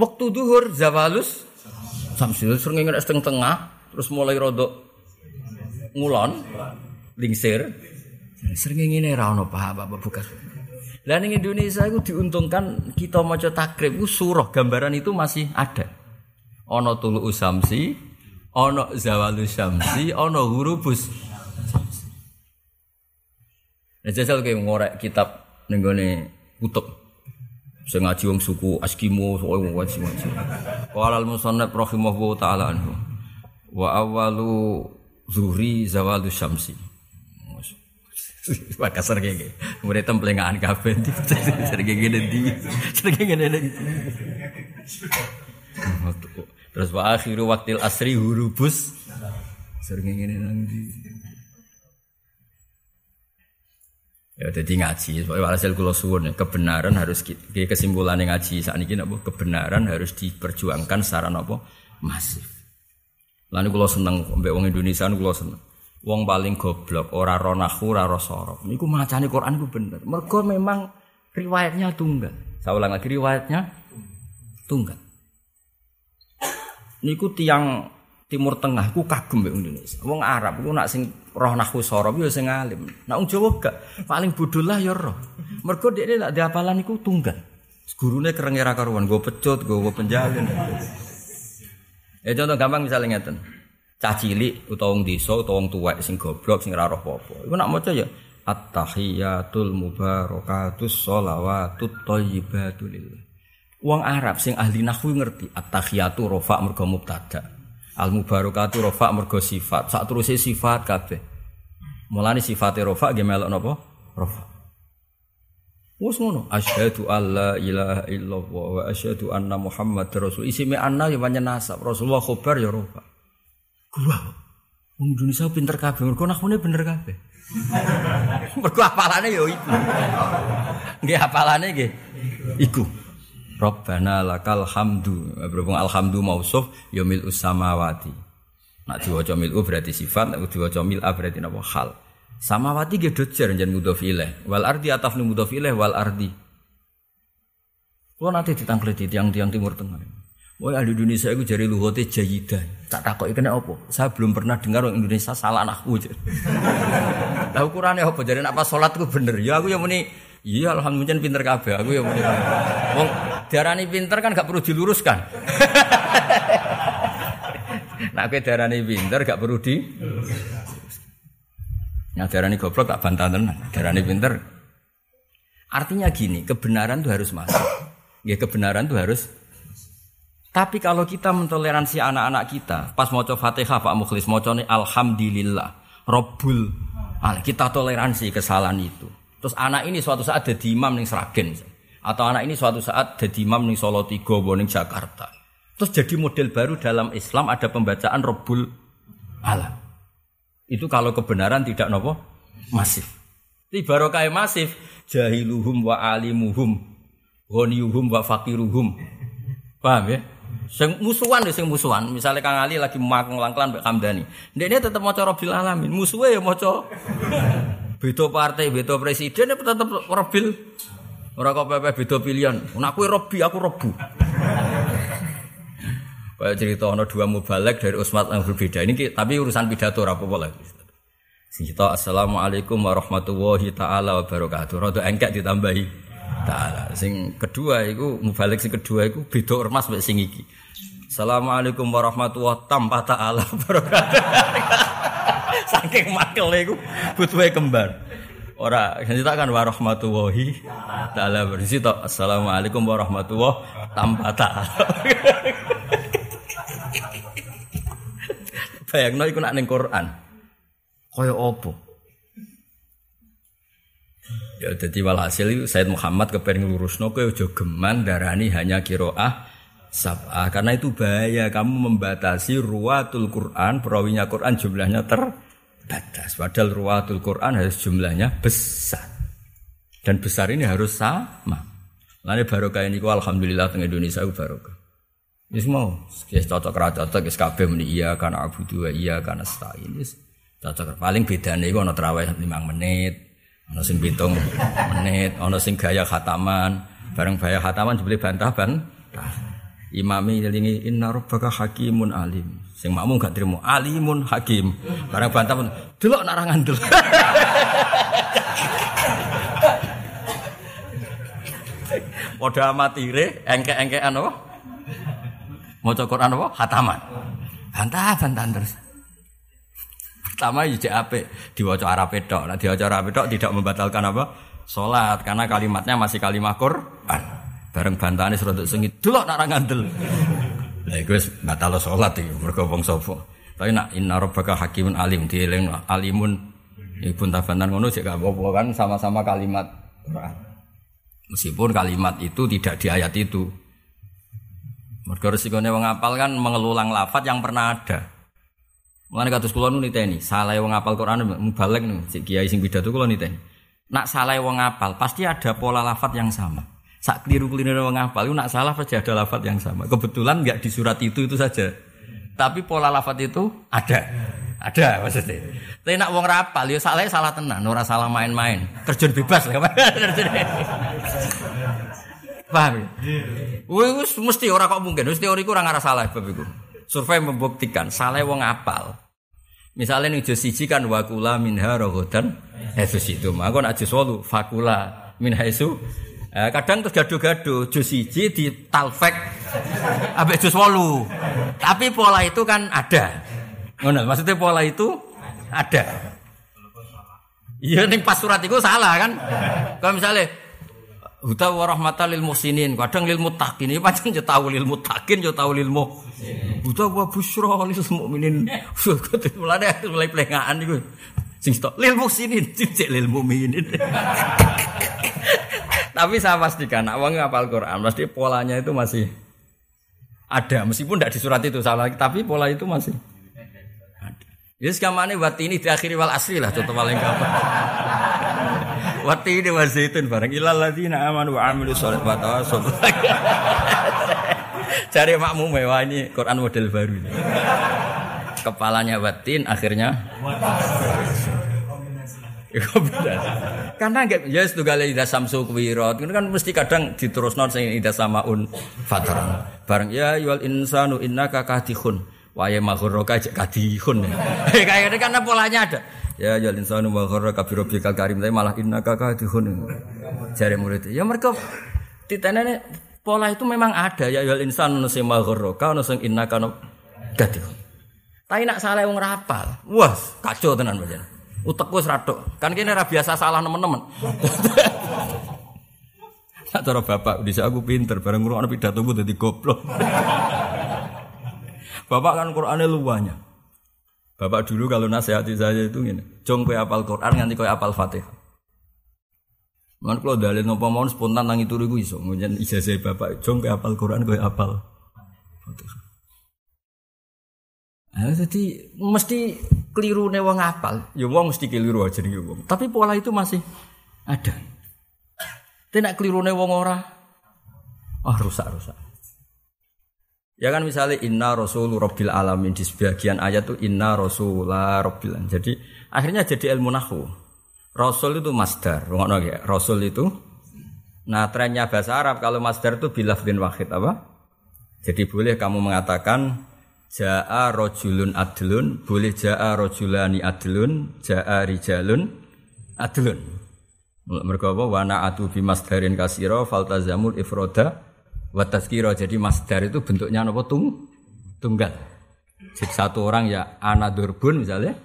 Waktu duhur zawalus samsul sering ingat setengah tengah terus mulai rodok ngulon lingsir sering ingin rano pak bapak buka Lah ning Indonesia itu diuntungkan kita maca takrib itu surah gambaran itu masih ada. Ana tulu usamsi, ana zawalu syamsi, ana hurubus. Nah, jajal kayak ngorek kitab ning gone kutub. Sing ngaji wong suku Askimo, wong ngaji ngaji. Qala al-musannaf rahimahullahu taala anhu. Wa awalu zuhri zawalu syamsi. Kasar kayak gini. Murid templengan kafe sering gini di sering gini di. Terus wa akhiru waktil asri hurubus sering gini nanti. Ya jadi ngaji, soalnya hasil kulo suwun kebenaran harus kesimpulan ngaji saat ini apa kebenaran harus diperjuangkan secara apa masif. Lalu kulo seneng, mbak wong Indonesia kulo seneng. Wong paling goblok, ora roh nahu, ora roh sorok. Niku macane Quran ku bener. Mergo memang riwayatnya tunggal. Saya ulang lagi riwayatnya tunggal. Niku tiang Timur Tengah ku kagum mbek Indonesia. Wong Arab ku nak sing roh nahu sorok yo sing alim. Nak wong Jawa gak paling bodoh lah ya roh. Mergo dekne nak diapalan niku tunggal. Gurune kerenge ra karuan, go pecut, go penjalin. Ya contoh gampang misalnya ngeten cah cilik utawa wong desa utawa wong tuwek sing goblok sing ora roh apa-apa. Iku nak maca ya at-tahiyatul mubarakatus sholawatut thayyibatu lillah. Wong Arab sing ahli nahwu ngerti at-tahiyatu rafa mergo mubtada. Al mubarakatu rafa mergo sifat. Sak teruse sifat kabeh. Mulane sifate rafa nggih melok napa? Rafa. Wes ngono, asyhadu alla ilaha illallah wa asyhadu anna Muhammad rasul. Isime anna ya pancen nasab, Rasulullah khobar ya rafa. Gua Wong Indonesia pinter kabeh, mergo nakune bener kabeh. mergo apalane ya iku. Nggih apalane nggih iku. Rabbana lakal hamdu. Berhubung alhamdu mausuf ya mil samawati. Nak diwaca milu berarti sifat, nak diwaca mil'a berarti napa hal. Samawati ge dojer jan mudhof ilaih. Wal ardi atafnu mudhof ilaih wal ardi. Kulo nanti ditangkleti tiang-tiang timur tengah. Wah ahli Indonesia itu jari luhote jayida. Tak takut kena apa? Saya belum pernah dengar orang Indonesia salah anakku. Tahu ukurannya apa? Jadi apa sholat bener? Ya aku yang muni. Iya alhamdulillah pinter kabeh. Aku yang muni. Wong darani pinter kan gak perlu diluruskan. nah aku darani pinter gak perlu di. Nah darani goblok tak bantah tenan. Darani pinter. Artinya gini, kebenaran itu harus masuk. Ya kebenaran itu harus tapi kalau kita mentoleransi anak-anak kita, pas mau coba Fatihah Pak Mukhlis mau coba Alhamdulillah, Robbul, kita toleransi kesalahan itu. Terus anak ini suatu saat jadi imam nih Seragen, atau anak ini suatu saat jadi imam nih Solo Tigo, ning Jakarta. Terus jadi model baru dalam Islam ada pembacaan Robbul Alam. Itu kalau kebenaran tidak nopo masif. Ini barokah masif, jahiluhum wa alimuhum, ghaniyuhum wa fakiruhum. Paham ya? Sing musuhan ya sing musuhan. Misalnya Kang Ali lagi makang langklan Mbak Kamdani. Dia tetap mau Robil Alamin. Musuhnya ya mau beda partai, beda presiden ya tetap Robil. Orang kok pepe beda pilihan. Nah, aku Robi, aku Robu. Kayak cerita ono dua mubalek dari Usmat yang berbeda. Ini tapi urusan pidato apa boleh. Sing kita assalamualaikum warahmatullahi taala wabarakatuh. Rodo engkek ditambahi taala. Sing kedua itu mubalik sing kedua itu beda ormas mek sing iki. Assalamualaikum warahmatullahi tanpa ta'ala wabarakatuh. Saking makel iku butuhe kembar. Ora cerita kan warahmatullahi taala tok. Assalamualaikum warahmatullahi tanpa ta'ala. Bayangno iku nak ning Quran. Kaya apa? Ya jadi walhasil Said Muhammad kepengen lurusno kowe aja geman darani hanya kiroah sab'ah karena itu bahaya kamu membatasi ruwatul Quran perawinya Quran jumlahnya terbatas padahal ruwatul Quran harus jumlahnya besar. Dan besar ini harus sama. Lalu barokah ini alhamdulillah tengah Indonesia itu barokah. Ini semua ya cocok raja cocok kabeh muni iya karena abu dua iya karena stain ini cocok. Paling beda nih ono terawih lima menit ono sing pitung menit ono sing gaya khataman. Bareng gaya khataman dibeli bantah bantah Imami ngelingi inna rabbaka hakimun alim. Sing makmum gak terima alimun hakim. Barang bantah pun delok narangan delok. Padha amatire, engke-engkean apa? Maca Quran apa? Hataman. Bantah bantahan terus. Pertama ya jek apik, diwaca Arab tok. Nah diwaca Arab tok tidak membatalkan apa? Salat karena kalimatnya masih kalimat Quran. Bareng bantahane serodok sengit, delok nak ngandel. Lah iku wis batal salat iki mergo wong sapa. Tapi nak inna rabbaka hakimun alim dieling alimun ibu tabanan ngono jek gak apa kan sama-sama kalimat. Meskipun kalimat itu tidak di ayat itu. Mergo resikone wong apal kan mengelulang lafat yang pernah ada. Mulane kados kula nu niteni, salah wong apal Quran mubalek nih, si kiai sing pidato kula niteni. Nak salah wong apal pasti ada pola lafat yang sama. Sak keliru-keliru wong itu nak salah pasti ada lafat yang sama. Kebetulan nggak di surat itu itu saja. Tapi pola lafat itu ada. Ada maksudnya. Tapi nak wong rapal ya salah salah tenan, ora salah main-main. Terjun bebas lah. Paham ya? Wis mesti ora kok mungkin, wis teoriku ora ngarah salah bab iku. Survei membuktikan salah wong apal. Misalnya nih juz siji kan wakula minha rogodan Yesus itu. Maka nak walu fakula min haisu. Eh, kadang terus gaduh-gaduh juz siji di talfek ambek juz walu. Tapi pola itu kan ada. Ngono, maksudnya pola itu ada. Iya ning pas surat itu salah kan. Kalau misalnya Huda wa rahmatan lil muhsinin, kadang lil muttaqin. Iki pancen yo tahu lil muttaqin yo tahu lil muh. Huda wa busyra lil mukminin. Mulane mulai plengaan iku. Sing stok lil muhsinin, cicik lil mukminin. Tapi saya pastikan, nak wong ngapal Quran, pasti polanya itu masih ada, meskipun tidak di surat itu salah, tapi pola itu masih ada. Yes, kamane wati ini diakhiri wal asli lah, contoh paling gampang. Wati ini wa zaitun bareng ilal ladzina amanu wa amilu sholat wa tawassaw. Cari makmum mewah ini Quran model baru ini. Kepalanya batin akhirnya kombinasi. Karena enggak ya kali ida samsu kuwirot. Itu kan mesti kadang diterusno sing ida samaun fatran. Bareng ya yual insanu innaka kadihun. Wae maghurraka cek kadihun. Kayak karena polanya ada. Ya ya insanu wa gharraka bi rabbikal karim tapi malah innaka kadihun. Jare murid. Ya mereka titenene pola itu memang ada ya ya insanu sing magharraka ono sing innaka kadihun. Tapi nak salah wong rapal. Wah, kacau tenan pancen. Utekku wis radok. Kan kene ora biasa salah nemen-nemen. Nak cara bapak, bisa aku pinter, bareng ngrungokno pidatoku dadi goblok. bapak kan Qur'ane luwanya. Bapak dulu kalau nasihati saya itu gini, jong kowe apal Quran nganti kowe apal Fatihah. Man kalau dalil nopo mau spontan nang itu iku iso, ngunjen ijazah bapak, jong kowe apal Quran kowe apal Fatihah. Nah, jadi mesti keliru nih wong apal, ya wong mesti keliru aja nih wong. Tapi pola itu masih ada. Tidak keliru nih wong ora, ah oh, rusak rusak. Ya kan misalnya inna rasul rabbil alamin di sebagian ayat tuh inna rasulah rabbil alamin. Jadi akhirnya jadi ilmu nahu. Rasul itu masdar, ngono ya. Rasul itu nah trennya bahasa Arab kalau masdar itu bilafdin wahid apa? Jadi boleh kamu mengatakan jaa rojulun adlun, boleh jaa rojulani adlun, jaa rijalun adlun. Mereka apa? Wana atu bimasdarin kasiro faltazamul ifroda Wa tazkira jadi masdar itu bentuknya apa tung tunggal. Jadi satu orang ya ana durbun misalnya,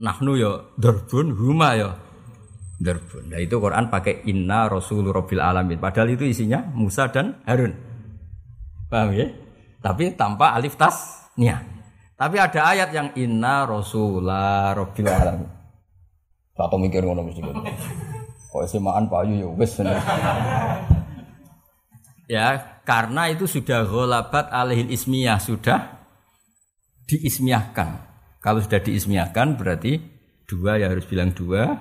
nahnu ya durbun, huma ya durbun. Nah itu Quran pakai inna rasulur rabbil alamin. Padahal itu isinya Musa dan Harun. Paham ya? Tapi tanpa alif tas nia. Tapi ada ayat yang inna rasulah rabbil alamin. Tak mikir ngono mesti. Kok semaan payu ya wis. Ya, karena itu sudah gholabat alihil ismiyah, sudah diismiyahkan. Kalau sudah diismiyahkan berarti dua ya harus bilang dua.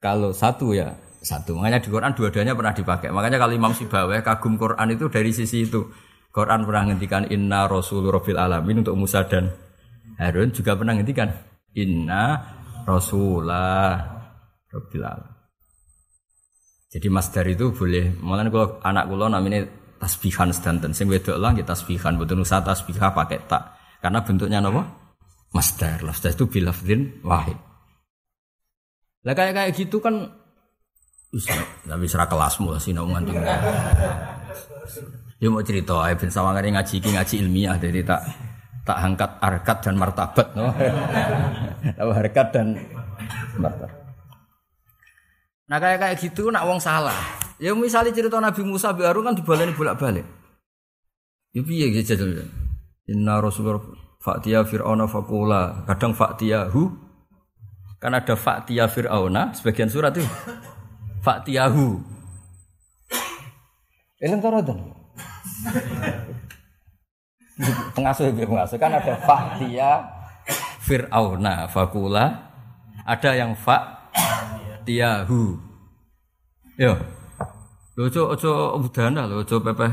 Kalau satu ya satu. Makanya di Quran dua-duanya pernah dipakai. Makanya kalau Imam Sibawai kagum Quran itu dari sisi itu. Quran pernah menghentikan inna rasul rabbil alamin untuk Musa dan Harun juga pernah menghentikan inna rasulah rabbil alamin. Jadi masdar itu boleh. Malah kalau anak kula namanya tasbihan sedanten. Sing wedok lah kita tasbihan, betul nusa tasbihah pakai tak. Karena bentuknya apa? Masdar. Masdar itu bilafdin wahid. Lah kayak kayak gitu kan Bisa, tapi serah kelasmu sinau nganti. Ya mau cerita, ae ben sawangane ngaji iki ngaji ilmiah jadi tak tak angkat harkat dan martabat no. Tahu harkat dan martabat. Nah kayak kayak gitu nak wong salah. Ya misalnya cerita Nabi Musa bi Harun kan dibaleni bolak-balik. Ya piye gitu jadul. Inna Rasulullah Fa'tiya Fir'auna faqula. Kadang Fa'tiyahu kan ada Fa'tiya Fir'auna sebagian surat itu. Fa'tiyahu. Eling tara pengasuh ibu pengasuh kan ada Fa'tiya Fir'auna Fakula ada yang Fa'tiyahu Yo. Ojo ojo udana lo ojo pepe.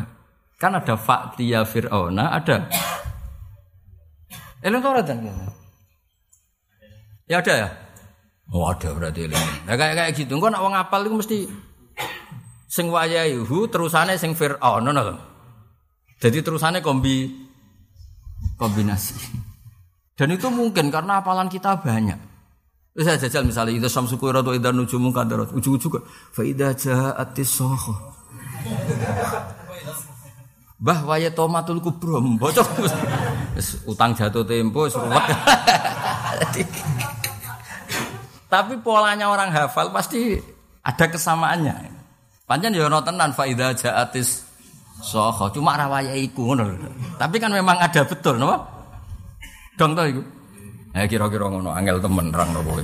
Kan ada Fa'tiya Fir'auna, ada Eleng ora dan Ya ada ya? Oh ada berarti eleng. Nah kayak kayak gitu. Engko nak wong apal itu mesti sing wayahu terusane sing Fir'aun ngono lho. Jadi terusannya kombi kombinasi. Dan itu mungkin karena apalan kita banyak. Terus saya jajal misalnya itu samsu atau idar nujumu kadarat ujung-ujung fa idza ja'atis soho. Bah waya tomatul kubro bocok. utang jatuh tempo seruat. Tapi polanya orang hafal pasti ada kesamaannya. Panjang ya ono tenan fa idza ja'atis soho. Cuma rawaya iku ngono. Tapi kan memang ada betul, napa? Dong to iku. Ya kira-kira ngono angel temen rang nopo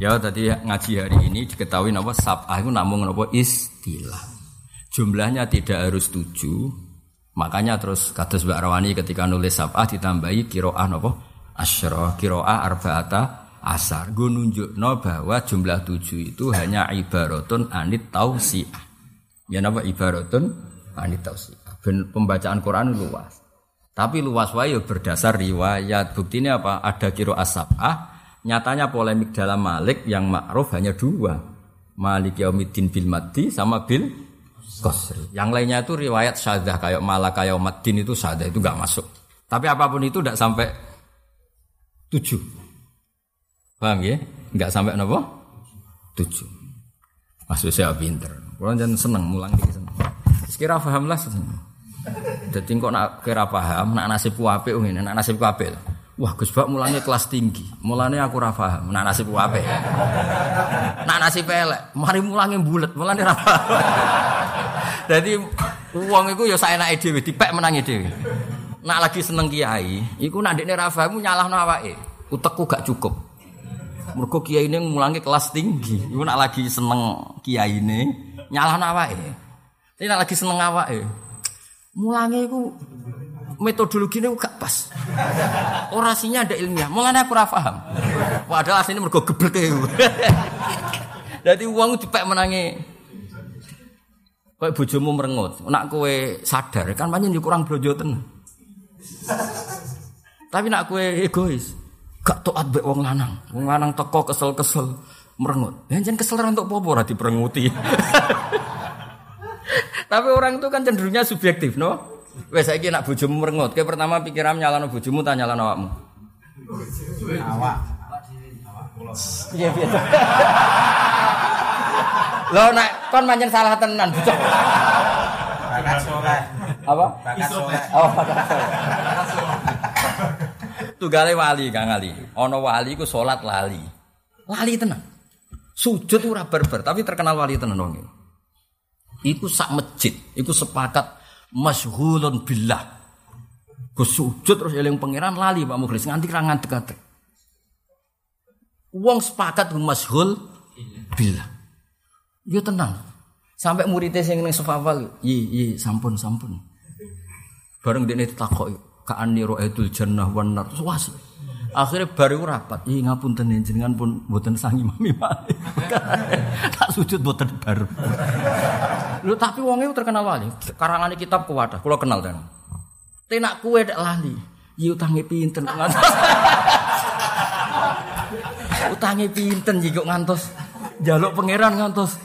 Ya tadi ngaji hari ini diketahui napa sab'ah itu namun napa istilah. Jumlahnya tidak harus tujuh. Makanya terus kados Mbak Rawani ketika nulis sab'ah ditambahi kiroah napa asyra, kiroah arba'ata asar. Gue nunjukno bahwa jumlah tujuh itu hanya ibaratun anit tausiah. Ya napa ibaratun anit tausiah. Pembacaan Quran luas. Tapi luas wayo berdasar riwayat. Buktinya apa? Ada kiro asabah. Nyatanya polemik dalam Malik yang ma'ruf hanya dua. Malik Yaumiddin bil Madi sama bil Qasri. Yang lainnya itu riwayat syadah kayak Malaka Yaumiddin itu syadah itu nggak masuk. Tapi apa pun itu tidak sampai tujuh. Paham ya? Nggak sampai apa? Tujuh. Maksud saya pinter. Kalau jangan seneng mulang di seneng. Sekira paham lah. Jadi kok nak kira paham, nak nasibku apik ngene, nak nasibku apik. Wah, Gus Bak mulanya kelas tinggi. Mulane aku ora paham, nak apik. Nak nasib elek, mari mulange bulet, mulane ora paham. Dadi wong iku ya saenake dhewe, dipek menangi dhewe. Nak lagi seneng kiai, iku nak ndekne ra paham nyalahno awake. Utekku gak cukup. Mergo kiai ini mulangi kelas tinggi. Iku nak lagi seneng kiai ini nyalahno awake. Ini lagi seneng awake. Mulanya itu metodologi ini gak pas. Orasinya ada ilmiah. Mulanya aku ora paham. Padahal aslinya mergo geblek e. Jadi uang dipek menangi. Kayak bojomu merengut. Nak kowe sadar kan pancen kurang blojo Tapi nak kowe egois. Gak taat mbek wong lanang. Wong lanang teko kesel-kesel merengut. Ya jan kesel untuk apa ora diperenguti. Tapi orang itu kan cenderungnya subjektif, no? Wes saiki nak bojomu merengut, kayak pertama pikiran nyalano bojomu tak nyalano awakmu. Awak. Iya piye Lo nak kon manjen salah tenan, bocah. Bakat soleh. Apa? Bakat soleh. Oh, bakat soleh. Tunggale wali Kang Ali. Ana wali ku salat lali. Lali tenan. Sujud ora berber, tapi terkenal wali tenan wong Iku sak masjid, iku sepakat masyhulun billah. Gus sujud terus eling pangeran lali Pak Mukhlis nganti ra ngadeg-adeg. Wong sepakat masyhul billah. Yo tenang. Sampai muridnya sing ning sefawal, yi yi sampun sampun. Bareng dene takok ka anni ra'aitul jannah wan nar. Terus Akhirnya baru rapat. Ih ngapunten jenengan pun buatan sangi mami mami. tak sujud buatan baru. Lu tapi wongnya terkenal wali. Karangan kitab kuwadah. Kulo kenal dan. Tenak kue dak lali. Yi utangi pinten ngantos. utangi pinten jika ngantos. Jaluk pangeran ngantos.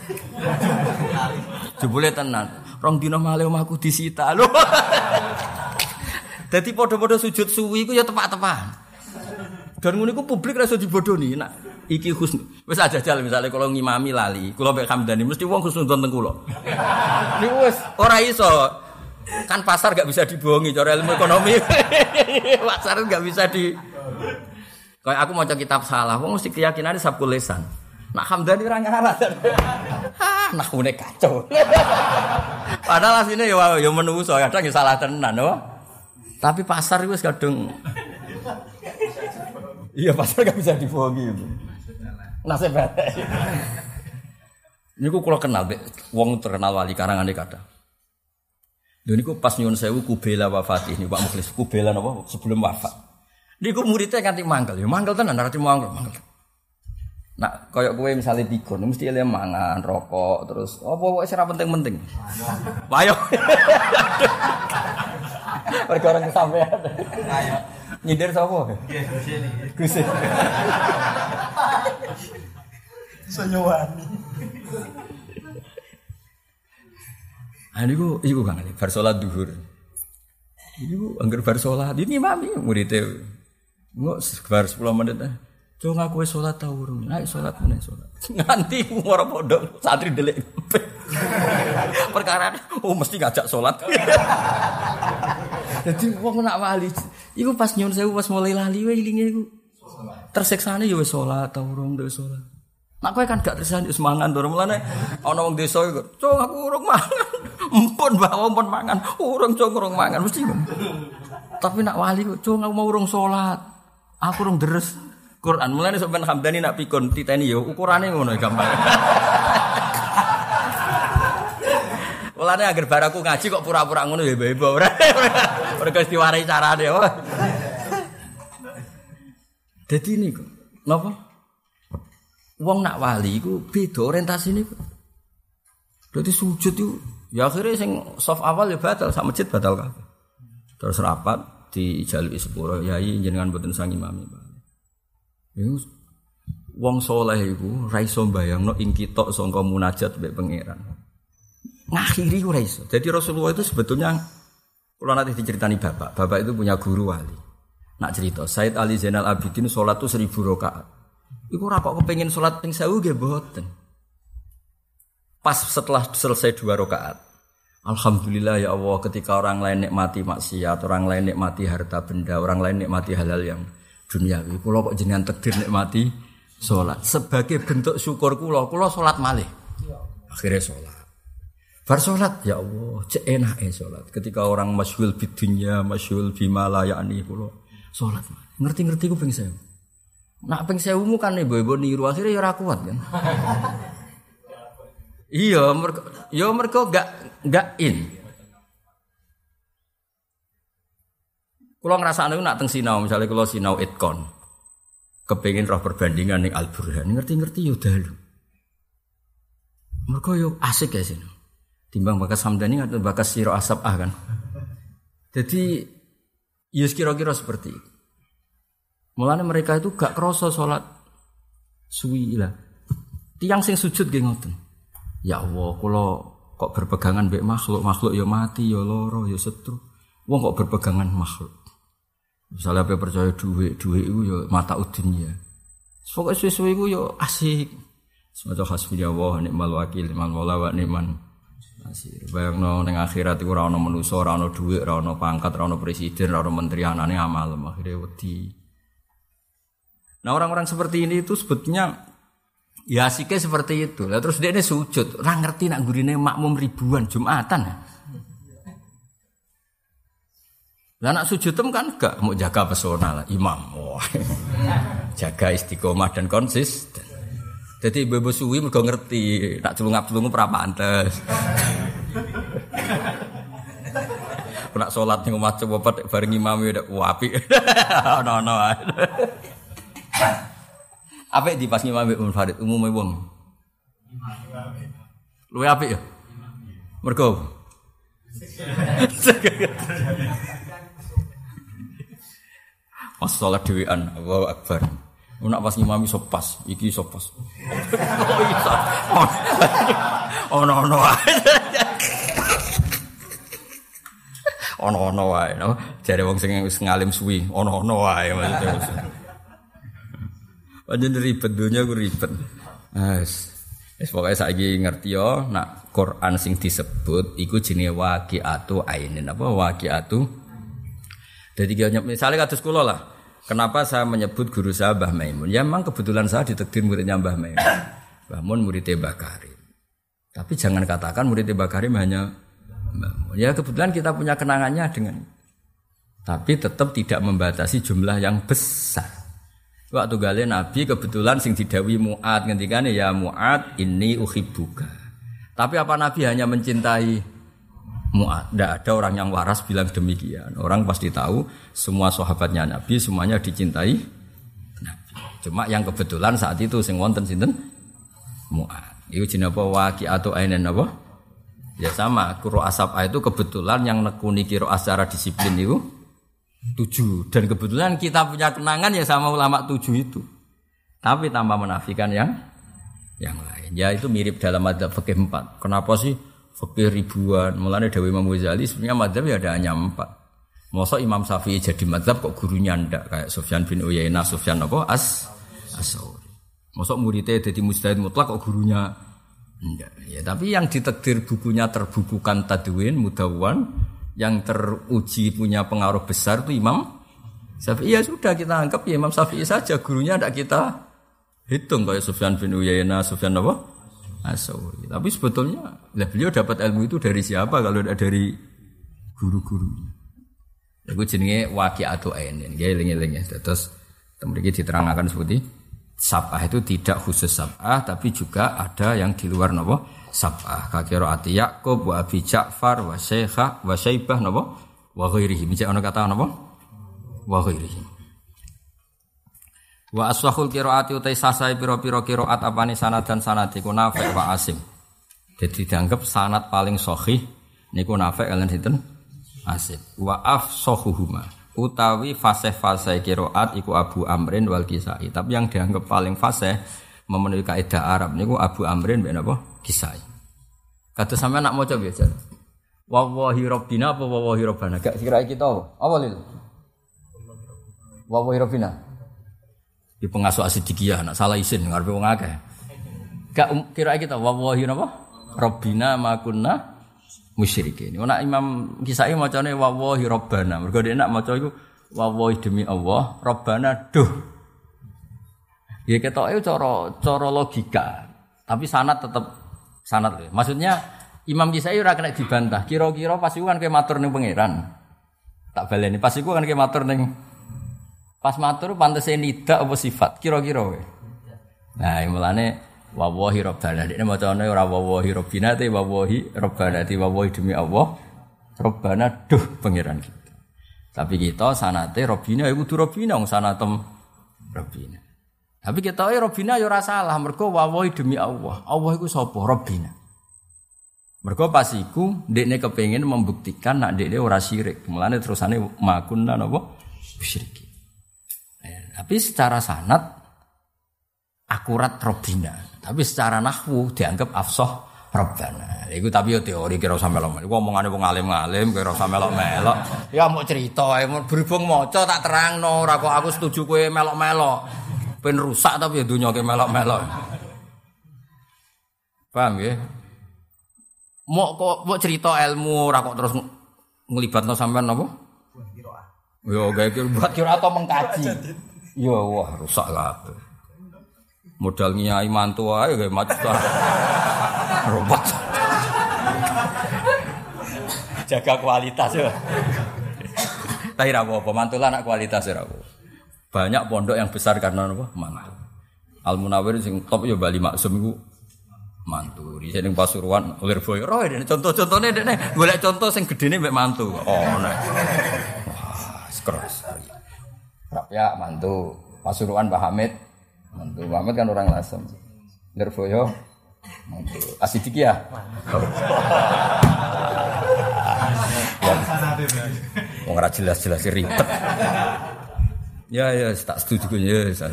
Jebule tenan. Rong dina malih omahku disita lho. Dadi padha-padha sujud suwi iku ya tepak-tepak. Dan ngono iku publik ra iso dibodoni. Nak iki husn Wis aja jal misalnya kalau ngimami lali, kula mek Hamdani mesti wong khusnudon teng kula. Niku wis ora iso. Kan pasar gak bisa dibohongi cara ilmu ekonomi. pasar gak bisa di Kayak aku mau kitab salah, wong mesti keyakinan sabkul lesan. Nak Hamdani ora ngarah. Ah, nahune kacau. Padahal asline ya ya menungso kadang ya salah tenan, no? Tapi pasar itu kadang Iya pasar gak bisa dibohongi. Nasib Ini ku kalau kenal, wong terkenal wali karangan di kata. Dan ini pas nyun sewu kubela wafat ini Pak Mukhlis kubela apa sebelum wafat. Ini ku muridnya ganti mangkel, ya mangkel tenan nanti mangkel mangkel. Nah, koyok gue misalnya pikun, mesti dia mangan, rokok, terus oh pokoknya serap penting-penting. Ayo. Perkara kesampean. Ayo. Nyindir sapa? Gusti. Sonyowani. Ah niku iku Kang Ali, bar salat duhur. Iku anggar bar salat ini mami muridé. Engko bar 10 menit ah. Coba ngaku sholat tau urung, naik sholat mana sholat. Nganti ora pondok santri delik. Perkara oh mesti ngajak sholat. Jadi wong nak wali, iku pas nyun sewu pas mulai lali wae ilinge iku. Tersiksane ya wis salat ta urung wis salat. Nak kowe kan gak tersane wis mangan to mulane ana wong desa iku, "Cung aku urung mangan." Empun bawa empun mangan, urung cung urung mangan mesti. Tapi nak wali kok, "Cung aku mau urung salat." Aku urung deres Quran. Mulane ben Hamdani nak pikun titeni yo ukurane ngono gampang. Mulane agar baraku ngaji kok pura-pura ngono ya bebo ora. Mergo diwarai carane apa. Dadi niku, napa? Wong nak wali iku beda orientasine kok. Dadi sujud itu ya akhirnya sing soft awal ya batal sak masjid batal kabeh. Terus rapat di jalui sepuro yai jenengan boten sang imami. Iku wong soleh iku ra iso mbayangno ing kitok sangka munajat pangeran ngakhiri ora iso. Jadi Rasulullah itu sebetulnya kalau nanti diceritani bapak, bapak itu punya guru wali. Nak cerita, Said Ali Zainal Abidin sholat tuh seribu rakaat. Iku ora kok kepengin sholat ping sewu nggih mboten. Pas setelah selesai dua rakaat, Alhamdulillah ya Allah ketika orang lain nikmati maksiat, orang lain nikmati harta benda, orang lain nikmati halal yang duniawi. Kulo kok jenengan takdir nikmati sholat. Sebagai bentuk syukur kulo, kulo sholat malih. Akhirnya sholat. Bar sholat, ya Allah, cek enak eh sholat. Ketika orang masyhul bidunya, masyhul bima layani kulo sholat. Ngerti-ngerti ku ping sewu. Nak ping mu kan ibu-ibu niru akhirnya ya kuat kan. iya, mereka, ya mereka gak gak in. Kulo ngerasa nih nak teng sinau, misalnya kulo sinau itkon, kepingin roh perbandingan nih al burhan, ngerti-ngerti yo dalu. Mereka yo asik ya sini. Timbang bakas Hamdani atau bakas Siro Asap ah kan. Jadi Yus ya kira-kira seperti itu. Mulanya mereka itu gak kroso sholat suwi lah. Tiang sing sujud gak ngoten. Ya Allah, kalau kok berpegangan baik makhluk, makhluk ya mati, ya loro, ya setru. Wong kok berpegangan makhluk. Misalnya apa percaya duit, duit itu ya mata ya. Pokoknya sesuai itu ya asik. Semacam hasbi Allah, nikmal wakil, nikmal wala wa nikman Asir. Bayangno ning akhirat manusa, ora ana dhuwit, ora ana pangkat, ora ana presiden, ora ana menteri anane amal akhirnya wedi. Nah orang-orang seperti ini itu sebetulnya ya asiknya seperti itu. Lah terus dia ini sujud, orang ngerti nak gurine makmum ribuan Jumatan. Lah nak sujud tem kan gak mau jaga pesona lah imam. Wah. jaga istiqomah dan konsisten. Jadi ibu suwi mergo ngerti, tak celungap-celungup ora pantes. Nak sholat ning omah coba bareng imam ya wapi. Ono-ono ae. Apik di pas imam Ibnu Farid umume wong. Luwe apik ya? Mergo Pas sholat dhewean, Allahu Akbar. Nak pas ngimami sopas, iki sopas. Oh iya. Ono ono wae. Ono ono wae, no. Jare wong sing wis ngalim suwi, ono ono wae maksudnya. Panjen ribet dunia ku ribet. Wes. Wes pokoke saiki ngerti yo nak Quran sing disebut iku jenenge waqiatu ainin apa waqiatu. Jadi misalnya kados kula lah. Kenapa saya menyebut guru saya Mbah Maimun? Ya memang kebetulan saya ditekdir muridnya Mbah Maimun. Mbah Mun muridnya Mbah Karim. Tapi jangan katakan muridnya Mbah Karim hanya Mbah Mun. Ya kebetulan kita punya kenangannya dengan tapi tetap tidak membatasi jumlah yang besar. Waktu gale Nabi kebetulan sing didawi Mu'ad ngendikane ya Mu'ad ini uhibbuka. Tapi apa Nabi hanya mencintai? Tidak ada orang yang waras bilang demikian. Orang pasti tahu semua sahabatnya Nabi semuanya dicintai Nabi. Cuma yang kebetulan saat itu sing wonten sinten Mu'ad. Iku jenenge apa atau ainen apa? Ya sama, kuro asap itu kebetulan yang nekuni kiro secara disiplin itu tujuh dan kebetulan kita punya kenangan ya sama ulama tujuh itu tapi tanpa menafikan yang yang lain ya itu mirip dalam madhab fikih empat kenapa sih fikih ribuan mulanya Dewi Imam Ghazali sebenarnya madhab ya ada hanya empat Masa Imam Syafi'i jadi madhab kok gurunya ndak kayak Sufyan bin Uyainah, Sufyan apa? As Asauri. Masa muridnya jadi mujtahid mutlak kok gurunya ndak. Ya, tapi yang ditekdir bukunya terbukukan tadwin, mudawan, yang teruji punya pengaruh besar itu Imam Syafi'i. Ya sudah kita anggap ya Imam Syafi'i saja, gurunya tidak kita hitung kayak Sufyan bin Uyainah, Sufyan apa? Asauri. Tapi sebetulnya lah beliau dapat ilmu itu dari siapa kalau tidak dari guru-gurunya. Aku jenenge atau ainin, ya eling-eling ya. Terus kemudian diterangkan seperti sabah itu tidak khusus sabah, tapi juga ada yang di luar nopo sab'ah kakiro ati Yakub wa Abi Ja'far wa Syekha wa Syaibah napa wa ghairihi micak ana kata napa wa ghairihi wa aswahul qiraati utai sasai pira-pira qiraat apane sanad dan sanad iku Nafi' wa Asim jadi dianggap sanad paling sahih niku Nafi' kalian sinten Asim wa afsahuhuma utawi fasih-fasih qiraat iku Abu Amrin wal Kisai tapi yang dianggap paling fasih memenuhi kaidah Arab niku Abu Amrin ben apa kisah. Kata sampai nak maca biasa. Wawahi robbina apa wawahi robbana? Gak kira kita apa? Apa lil? Wawahi robbina. Di pengasuh asidikiyah, nak salah isin ngarepe wong akeh. Gak um, kira kita wawahi napa? Robbina makunna musyrikin. Wana Imam Kisai macane wawahi robbana. Mergo dia nak maca iku wawahi demi Allah, robbana duh. Ya ketoke cara cara logika. Tapi sanat tetap sanat. Maksudnya Imam Kisai ora kena dibantah. Kira-kira pas iku kan kayak matur ning pangeran. Tak baleni pas iku kan kayak matur ning pas matur pantese nida apa sifat kira-kira kowe. Nah, mulane wawahi rabbana. Dene macane ora wawahi rabbina te wawahi rabbana te wawahi demi Allah. Rabbana duh pangeran kita. Tapi kita sanate rabbina iku kudu rabbina wong sanatem rabbina. Tapi kita tahu Robina ya ora salah, mergo wawahi demi Allah. Allah iku sapa? Robina. Mergo pas iku ndekne membuktikan nak ndekne ora syirik. Mulane terusane makunna napa? Syiriki. Tapi secara sanat akurat Robina. Tapi secara nahwu dianggap afsah Rabbana. Iku tapi yo teori kira usah melok. Iku omongane wong alim-alim kira usah melok-melok. Ya mau cerita, berhubung maca tak terangno ora kok aku setuju kowe melok-melok. Ben rusak tapi ya dunia ke melok-melok. Paham ya? Mau kok mau cerita ilmu ora kok terus ngelibatno sampean napa? Yo gawe buat kira atau mengkaji. Yo wah rusak kabeh. Modal nyai mantu ae gawe macet. Robot. Jaga kualitas ya. Tapi ra apa-apa, mantulah anak kualitas ya banyak pondok yang besar karena apa? Mantu. Al Munawir sing top ya Bali Maksum iku mantu. Di sini Pasuruan Lirboyo ini contoh-contohnya dene golek contoh sing gedene mbek mantu. Oh nah. Wah, skros. Ya mantu. Pasuruan Pak Hamid mantu. Pak Hamid kan orang Lasem. Lirboyo mantu. Asidik ya. Wong ora jelas-jelas ribet. Ya ya tak setuju gue ya.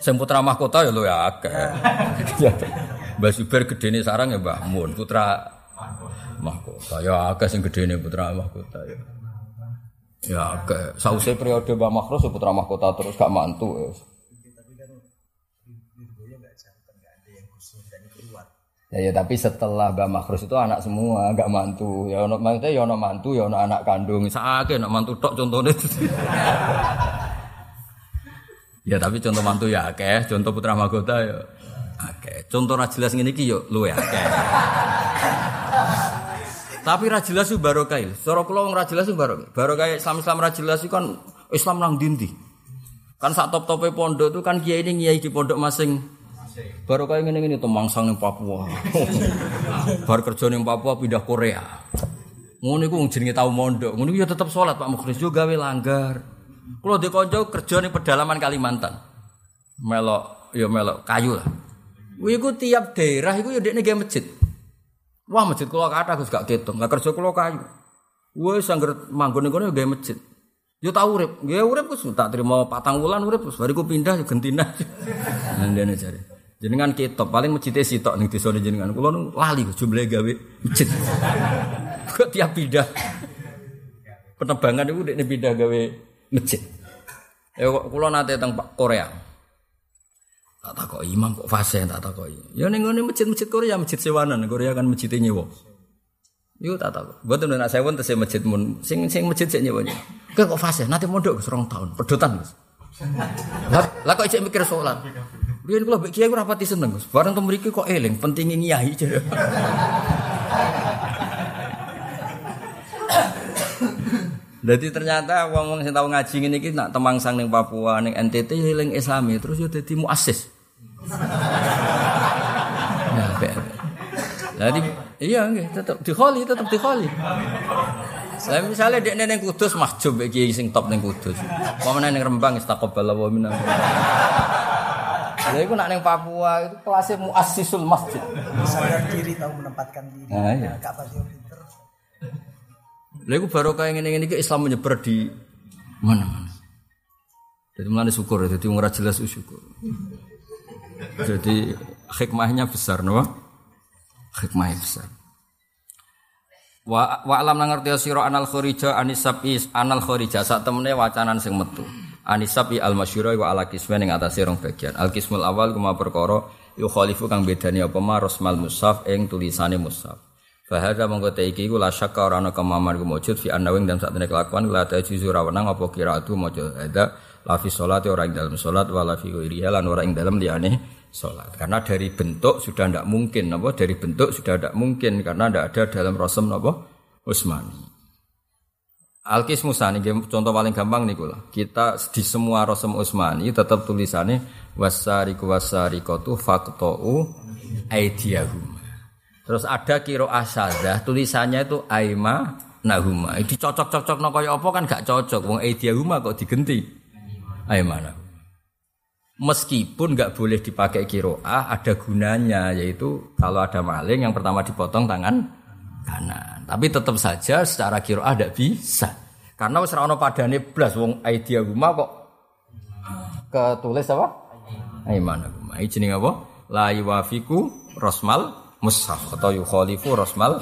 Sing putra mahkota ya lo ya akeh. Mbah Zubair gedene sarang ya Mbah Mun putra mahkota. Ya akeh sing gedene putra mahkota ya. Ya akeh. Sause periode Mbah Makhrus ya putra mahkota terus gak mantu ya. Ya, ya tapi setelah Mbak Makhrus itu anak semua, enggak mantu. Ya ono maksudnya ya ono mantu, ya ono anak kandung. Sakake anak mantu tok contohnya. ya tapi contoh mantu ya akeh, contoh putra mahkota ya akeh. Contoh ra jelas ngene iki yo luwe. Tapi ra jelas itu barokah. Cara kula wong ra jelas itu barokah. Barokah Islam-Islam ra jelas kan Islam nang dindi. Kan sak top-tope pondok itu kan kiai ini kiai di pondok masing Baru kayak gini gini temangsang nih Papua. Baru kerja nih Papua pindah Korea. Ngono iku jenenge tau mondok. Ngono ya tetep sholat Pak Mukhlis juga gawe langgar. Kalau di konco kerja nih pedalaman Kalimantan. Melok ya melok kayu lah. Iku tiap daerah iku ya dekne masjid. Wah masjid kula kathah Gus gak ketung. Gak kerja kula kayu. Wis sangger manggon kono ya gawe masjid. Yo tau urip, nggih urip wis tak terima patang wulan urip wis bariku pindah yo gentina. Ndene jare. Jenengan kitab paling masjid sitok ning desa jenengan. Kula nu lali jumlah gawe masjid. Kok tiap pindah. Penerbangan itu dekne pindah gawe masjid. Ya kula nate teng Korea. Tak takoki imam kok fase tak takoki. Ya ning ngene masjid-masjid Korea, masjid sewanan. Korea kan masjid nyewa. Yo tak tahu. Mboten nek pun tesih masjid mun sing sing masjid sik nyewa. Kok fase nate mondok serong tahun, pedotan Mas. Lah kok isih mikir salat. Biar kalau bagi aku rapati seneng, barang tuh mereka kok eling, pentingnya nyai jadi. Jadi ternyata wong wong sing tau ngaji ngene iki nak temangsang ning Papua ning NTT ya eling Islami terus yo dadi muassis. Ya, Jadi iya nggih tetep dikholi tetep dikholi. Saya misalnya dia neng kudus mahjub bagi sing top neng kudus. Pemenang neng Rembang istaqobal wa minna. Lha iku nak ning Papua itu kelasnya muassisul masjid. Sadar diri tahu menempatkan diri. Nah, iya. Gak pasti pinter. Lha iku baru kayak ngene-ngene iki Islam menyebar di mana-mana. Jadi mulane syukur, jadi wong jelas syukur. Jadi hikmahnya besar, no? Hikmahnya besar. Wa wa alam nang ngerti sira anal khurija anisab is anal khurija sak temene wacanan sing metu. Anisabi al masyura wa ala kisme ning atase rong bagian. Al kismul awal kuma perkara yu khalifu kang bedani apa ma rasmal mushaf ing tulisane mushaf. Fahada mongko te iki iku la syakka ora ana kemaman ku mujud fi annawing dalam sak kelakuan la ta juzu ra wenang apa qiraatu maca ada la fi salati ora ing dalam salat wala fi ghairiha lan ora ing dalam liyane salat. Karena dari bentuk sudah ndak mungkin apa dari bentuk sudah ndak mungkin karena ndak ada dalam rasul apa Utsmani. Alkis Musani contoh paling gampang nih lah. Kita di semua Rasul Utsmani tetap tulisannya wasariku wasarikotu faktou aidiyahum. Terus ada kiro asadah tulisannya itu aima nahuma. Itu cocok-cocok no kaya apa kan gak cocok. Wong aidiyahuma kok digenti aima nahuma. Meskipun nggak boleh dipakai kiro A, ada gunanya yaitu kalau ada maling yang pertama dipotong tangan kanan. Tapi tetap saja secara kiro ada bisa. Karena wis ana padane blas wong idea guma kok ketulis apa? Aiman guma. Iki jenenge apa? La yuwafiku rosmal mushaf atau yukhalifu rosmal.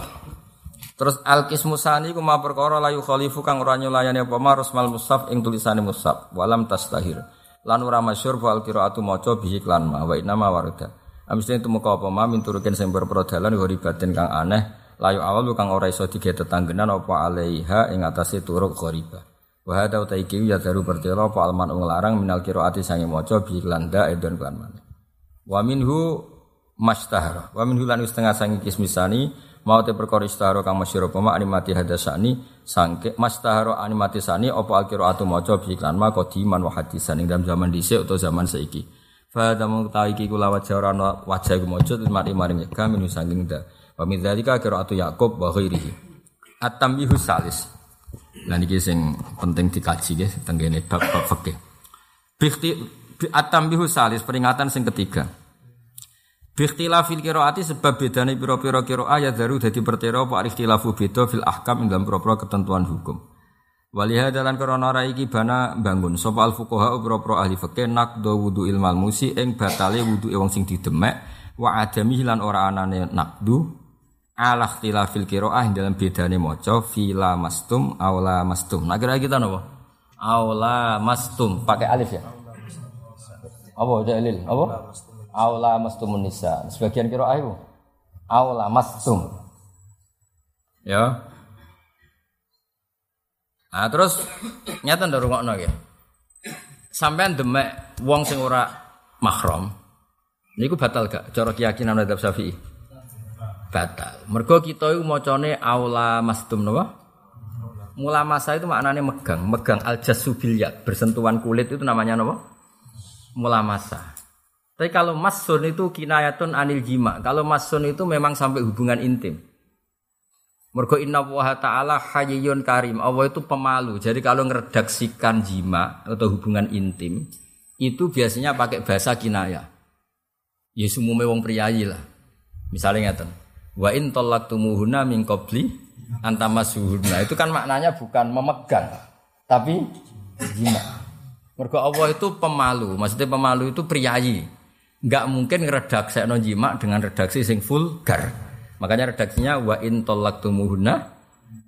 Terus al kismusani kuma perkara la yukhalifu kang ora nyulayani apa ma rosmal mushaf ing tulisane mushaf. Walam tastahir. Lan ora masyhur fal qiraatu maca bihi klan ma wa inna ma warada. Amisne tumeka apa ma min turukin sing berprodalan batin kang aneh. Layu awal kang ora iso dige tetanggenan apa alaiha ing atase turuk ghariba wa hada uta iki ya daru pertela apa alman nglarang minal qiraati sange maca bi landa edon kan wa minhu mastahara wa minhu lan setengah sange kismisani mau te perkara istahara kang masyhur apa animati hadasani sangke mastahara animati sani apa alqiraatu maca bi lan ma qadiman wa hadisan ing dalam zaman dhisik utawa zaman saiki fa damu ta iki kula wajah ora wajah iku maca mari mari nyegah minu saking dah Wa min dzalika qiraatu Yaqub wa ghairihi. At-tambihu salis. Lah niki sing penting dikaji nggih teng kene bab bab fikih. Bikti at-tambihu salis peringatan sing ketiga. Bikhtilafil qiraati sebab bedane pira-pira qiraah ya daru dadi pertera apa ikhtilafu beda fil ahkam ing dalam pira ketentuan hukum. Waliha dalan krana ra iki bana bangun sapa al fuqaha pira-pira ahli fikih nakdo wudu ilmal musi ing batale wudu wong sing didemek wa adami lan ora anane nakdu ala ikhtilafil qiraah dalam bedane maca fila mastum aula mastum. Nah kira kita napa? Aula mastum pakai alif ya. Apa dalil? Apa? Aula mastum nisa. Sebagian qiraah itu aula mastum. Ya. Nah, terus nyata ndak rungokno ya. Sampean demek wong sing ora mahram. Niku batal gak cara keyakinan madzhab Syafi'i? Batal. Mergo kita iku macane aula mastum napa? Mula masa itu maknanya megang, megang al jasubiliyat, bersentuhan kulit itu namanya napa? Mula masa. Tapi kalau masun itu kinayatun anil jima. Kalau masun itu memang sampai hubungan intim. Mergo inna wa ta'ala hayyun karim. Allah itu pemalu. Jadi kalau ngeredaksikan jima atau hubungan intim, itu biasanya pakai bahasa kinaya. Ya sumume wong priyayi lah. Misalnya ngeten. Wa in tumuhuna min qabli antamasuhuna. Itu kan maknanya bukan memegang, tapi jima. Mergo Allah itu pemalu. Maksudnya pemalu itu priyayi nggak mungkin ngeredaksi jima dengan redaksi sing vulgar. Makanya redaksinya wa in tolaktumuhunna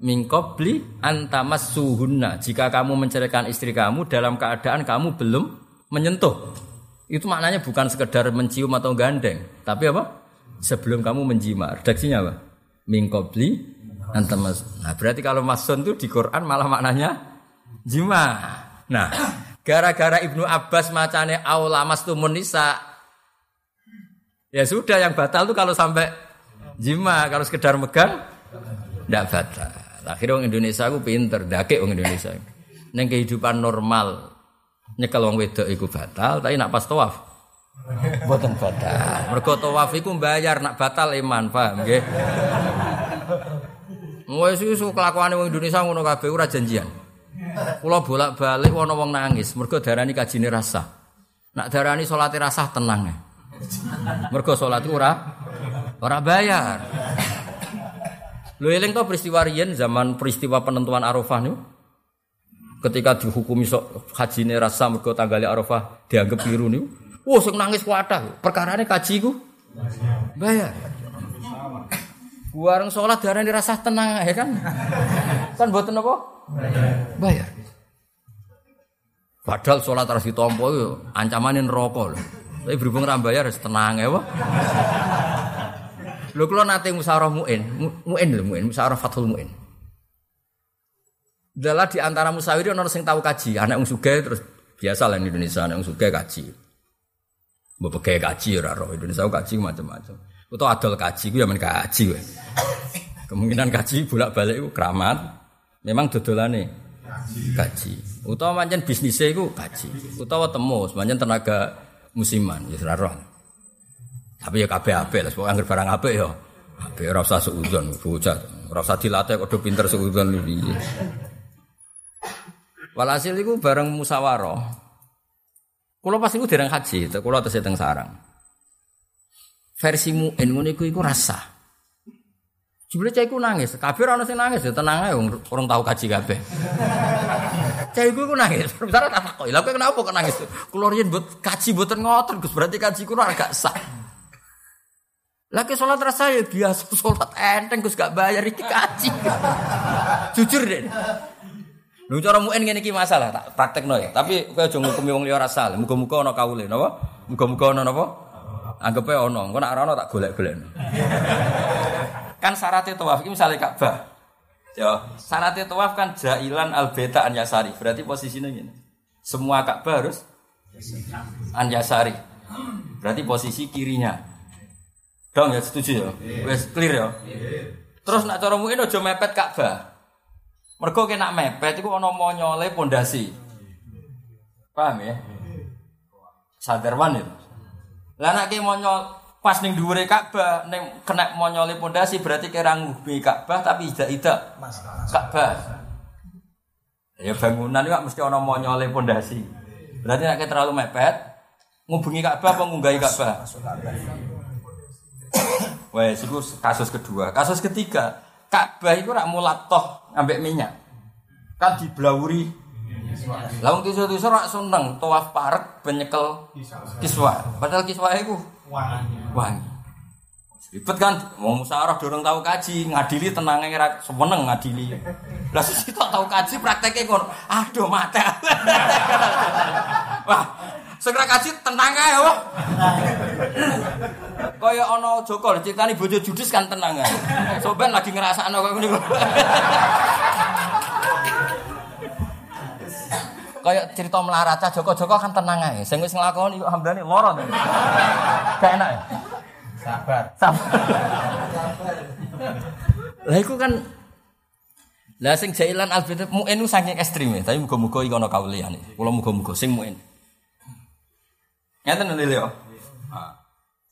min qabli antamassuhunna. Jika kamu menceraikan istri kamu dalam keadaan kamu belum menyentuh. Itu maknanya bukan sekedar mencium atau gandeng, tapi apa? Sebelum kamu menjima. Redaksinya apa? Min qabli antamas. Nah, berarti kalau masun itu di Quran malah maknanya jima. Nah, gara-gara Ibnu Abbas macane aula mastumun nisa Ya sudah yang batal tuh kalau sampai jima, kalau sekedar megang tidak batal. Akhirnya orang Indonesia aku pinter, dake orang Indonesia. Neng kehidupan normal nyekel wong wedok iku batal, tapi nak pas tawaf boten batal. Mergo tawaf iku bayar nak batal iman, paham nggih? Wes iku kelakuane wong Indonesia ngono kabeh ora janjian. Kula bolak-balik ana wong nangis mergo darani kajine rasa. Nak darani salate rasa tenang. Ya. Mergo salat ora ora bayar. Lho eling to peristiwa riyen zaman peristiwa penentuan Arafah niku. Ketika dihukumi sok hajine rasa mergo tanggal Arafah dianggap biru niku. Wah sing nangis kuatah. Perkarane kaji ku bayar. Warung sholat darah dirasa tenang ya kan? Kan buat apa? Bayar. Padahal sholat harus ditompo ancamanin rokok tapi berhubung ra bayar harus tenang ya, Pak. Lho kula nate musyawarah muin, muin muin, musyawarah fathul muin. Adalah di antara musyawarah orang sing tahu kaji, anak yang sugih terus biasa lah di Indonesia anak yang sugih kaji. Mbok kaji ora roh Indonesia kaji macam-macam. Atau adol kaji gue yang kaji gue. Kemungkinan kaji bolak-balik itu keramat. Memang dodolane kaji. Utawa pancen bisnisnya itu kaji. Utawa temu, semuanya tenaga musiman ya ora Tapi ya kabeh apik lah, pokoke barang apik ya. Apik ora usah suudzon bocah. Ora usah dilatih kok pinter suudzon piye. Walhasil iku bareng musyawarah. Kula pas iku dereng haji, kula tesih teng sarang. Versi mu'in ngono iku iku rasa. Jebule cah iku nangis, kabeh ora ono sing nangis ya tenang ae urung tau kaji kabeh. Cah iku nangis. Misale tak takoki, lha kowe kenapa kok nangis? Kula riyen mbot kaji mboten ngoten Gus, berarti kaji kulo agak sah. Lagi sholat rasa ya biasa sholat enteng Gus gak bayar iki kaji. Jujur deh. Lu cara muen ngene iki masalah tak praktekno ya. Tapi kowe aja ngukumi wong liya rasa. Muga-muga ana kawule napa? Muga-muga ana napa? Anggepe ana. Engko nek ora ana tak golek-golek. Kan syaratnya tawaf ini misalnya Ka'bah. Ya, syaratnya tawaf kan jailan al beta an yasari. Berarti posisinya gini. Semua Ka'bah harus an yasari. Berarti posisi kirinya. Dong ya setuju ya. Wes clear ya. Terus nak cara mungkin aja mepet Ka'bah. Mergo kena mepet iku ana monyole pondasi. Paham ya? Sadarwan itu. Lah nek monyol pas ning dhuwure Ka'bah ning kena monyole pondasi berarti kira ngubi Ka'bah tapi ida-ida Ka'bah. Ya bangunan itu mesti ana monyole pondasi. Berarti nek terlalu mepet ngubungi Ka'bah apa ngunggahi Ka'bah? Wes itu kasus kedua. Kasus ketiga, Ka'bah itu rak mulatoh ambek minyak. Kan diblauri. Lah wong tisu-tisu rak seneng tawaf parek benyekel kiswa. Padahal kiswa iku wangi. Wangi. Ribet kan, mau musyawarah dorong tahu kaji, ngadili tenangnya ngira semeneng ngadili. Lah sisi tak tahu kaji prakteknya kon, aduh mata. Wah, segera kaji tenang aja, wah. Kaya ana Joko ceritani bojo judes kan tenang ae. Soben lagi ngrasakno kaya ngene. Kaya cerita melarat Joko-Joko kan tenang ae. Sing wis nglakoni kok lara to. Gak enak ya? Sabar. Sabar. Lah iku kan Lah sing jailan albet muin saking ekstrem ya, tapi muga-muga iki ana kauliyane. Kula muga-muga sing muin. Ngeten lho yo.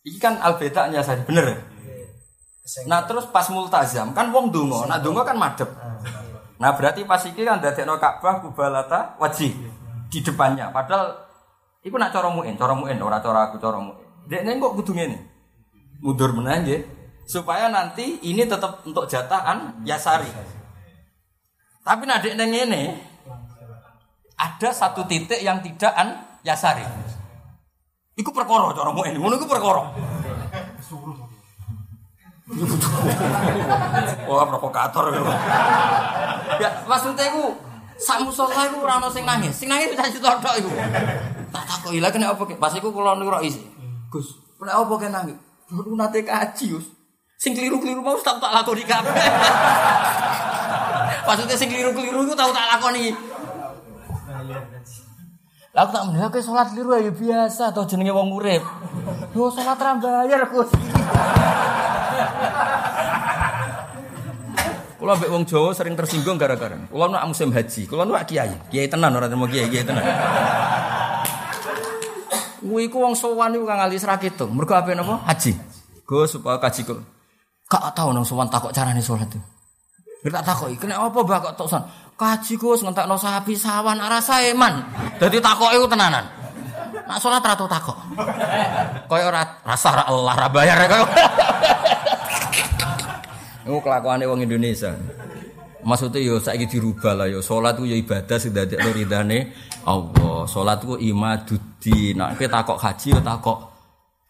Iki kan albedanya saya bener. ya? Nah terus pas multazam kan wong donga, nak donga kan madhep. Nah berarti pas iki kan dadekno Ka'bah kubalata wajih di depannya. Padahal iku nak cara muin, cara muin ora cara aku cara muin. Kok kudu ngene. Mundur meneh nggih. Supaya nanti ini tetap untuk jatahan Yasari. Tapi nak dekne ngene ada satu titik yang tidak an Yasari. Iku perkara cara muin, ngono iku perkara. Wah, provokator ya. Ya, maksudnya iku sak musala iku ora ono sing nangis. Sing nangis bisa tok iku. Tak takoki lha kena apa ki? Pas iku kula nuroki sih. Gus, kena apa ki nangis? Dulu nate kaji, Gus. Sing keliru-keliru mau tak tak lakoni kabeh. Maksudnya sing keliru-keliru iku tau tak lakoni. Lah aku tak meneh kowe salat keliru ya biasa to jenenge wong urip. Yo salat ra bayar, Gus. Kula mbek wong Jawa sering tersinggung gara-gara. Kula nak musim haji, kula nak kiai. Kiai tenan ora terima kiai, kiai tenan. Kuwi ku wong sowan iku kang alis ra ketung. Mergo ape napa? Haji. Gus supaya kaji kula. Gak tau nang sowan takok carane salat itu. Kita takoki, kena apa mbak kok tok son? Kaji Gus ngentekno sapi sawan arah saeman. Dadi takoke iku tenanan. Nak salat ra tau takok. Kaya ora rasa ra Allah ra bayar kaya. Iku kelakuane wong Indonesia. Maksudnya yo saiki dirubah lah yo salat ku yo ibadah sing dadekno ridane Allah. Salat ku imaduddin. Nek kowe takok haji yo takok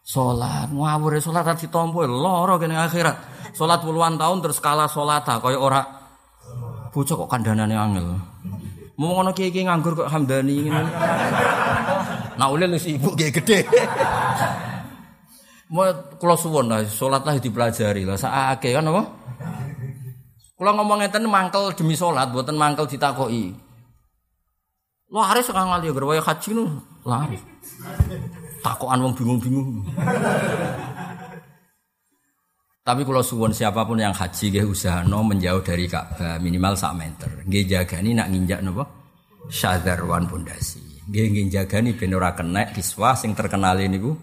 salat. Ngawur salat ra ditampa lara kene akhirat. Salat puluhan tahun terus kalah salat kaya ora bocah kok kandhanane angel. Mau ngono kiai nganggur kok hamdani ngene. Nak ulil wis ibu kiai gede. Mau kula suwun lah salat lah dipelajari lah sakake kan apa? Kula ngomong ngeten mangkel demi salat mboten mangkel ditakoki. Laris kang ngali gerwaya haji nu laris. Takokan wong bingung-bingung. Tapi kalau suwon siapa pun yang haji nggih usahano menjauh dari Ka'bah minimal sak meter. Nggih jagani nak nginjak napa? Syadarwan pondasi. Nggih nggih jagani ben ora kena kiswah sing terkenal niku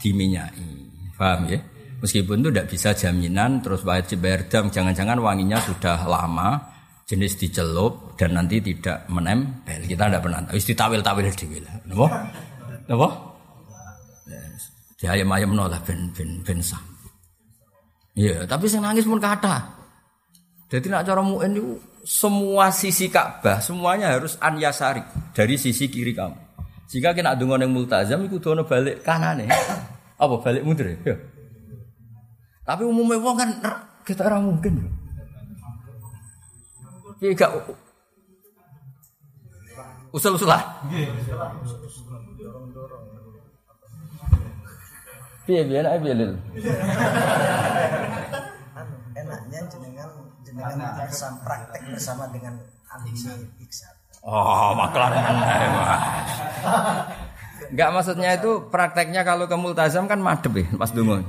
diminyai. Paham ya? Meskipun itu tidak bisa jaminan terus wajib bayar dam jangan-jangan wanginya sudah lama jenis dicelup dan nanti tidak menempel. Kita tidak pernah tahu. Istitawil-tawil dhewe lah. Napa? Napa? Dia ayam-ayam nolak ben ben ben sah. Iya, tapi sing nangis pun kata. Jadi nak cara muin itu semua sisi Ka'bah semuanya harus an yasari dari sisi kiri kamu. Jika kena dungo yang multazam itu dono balik kanan Apa balik mundur ya? Tapi umumnya wong kan kita orang mungkin. Iya gak usul-usulah. Piye piye enak piye lil. Anu, enaknya jenengan jenengan bersama praktek bersama dengan ahli iksan. Oh, maklar Enggak maksudnya itu prakteknya kalau ke multazam kan madep ya pas dungo.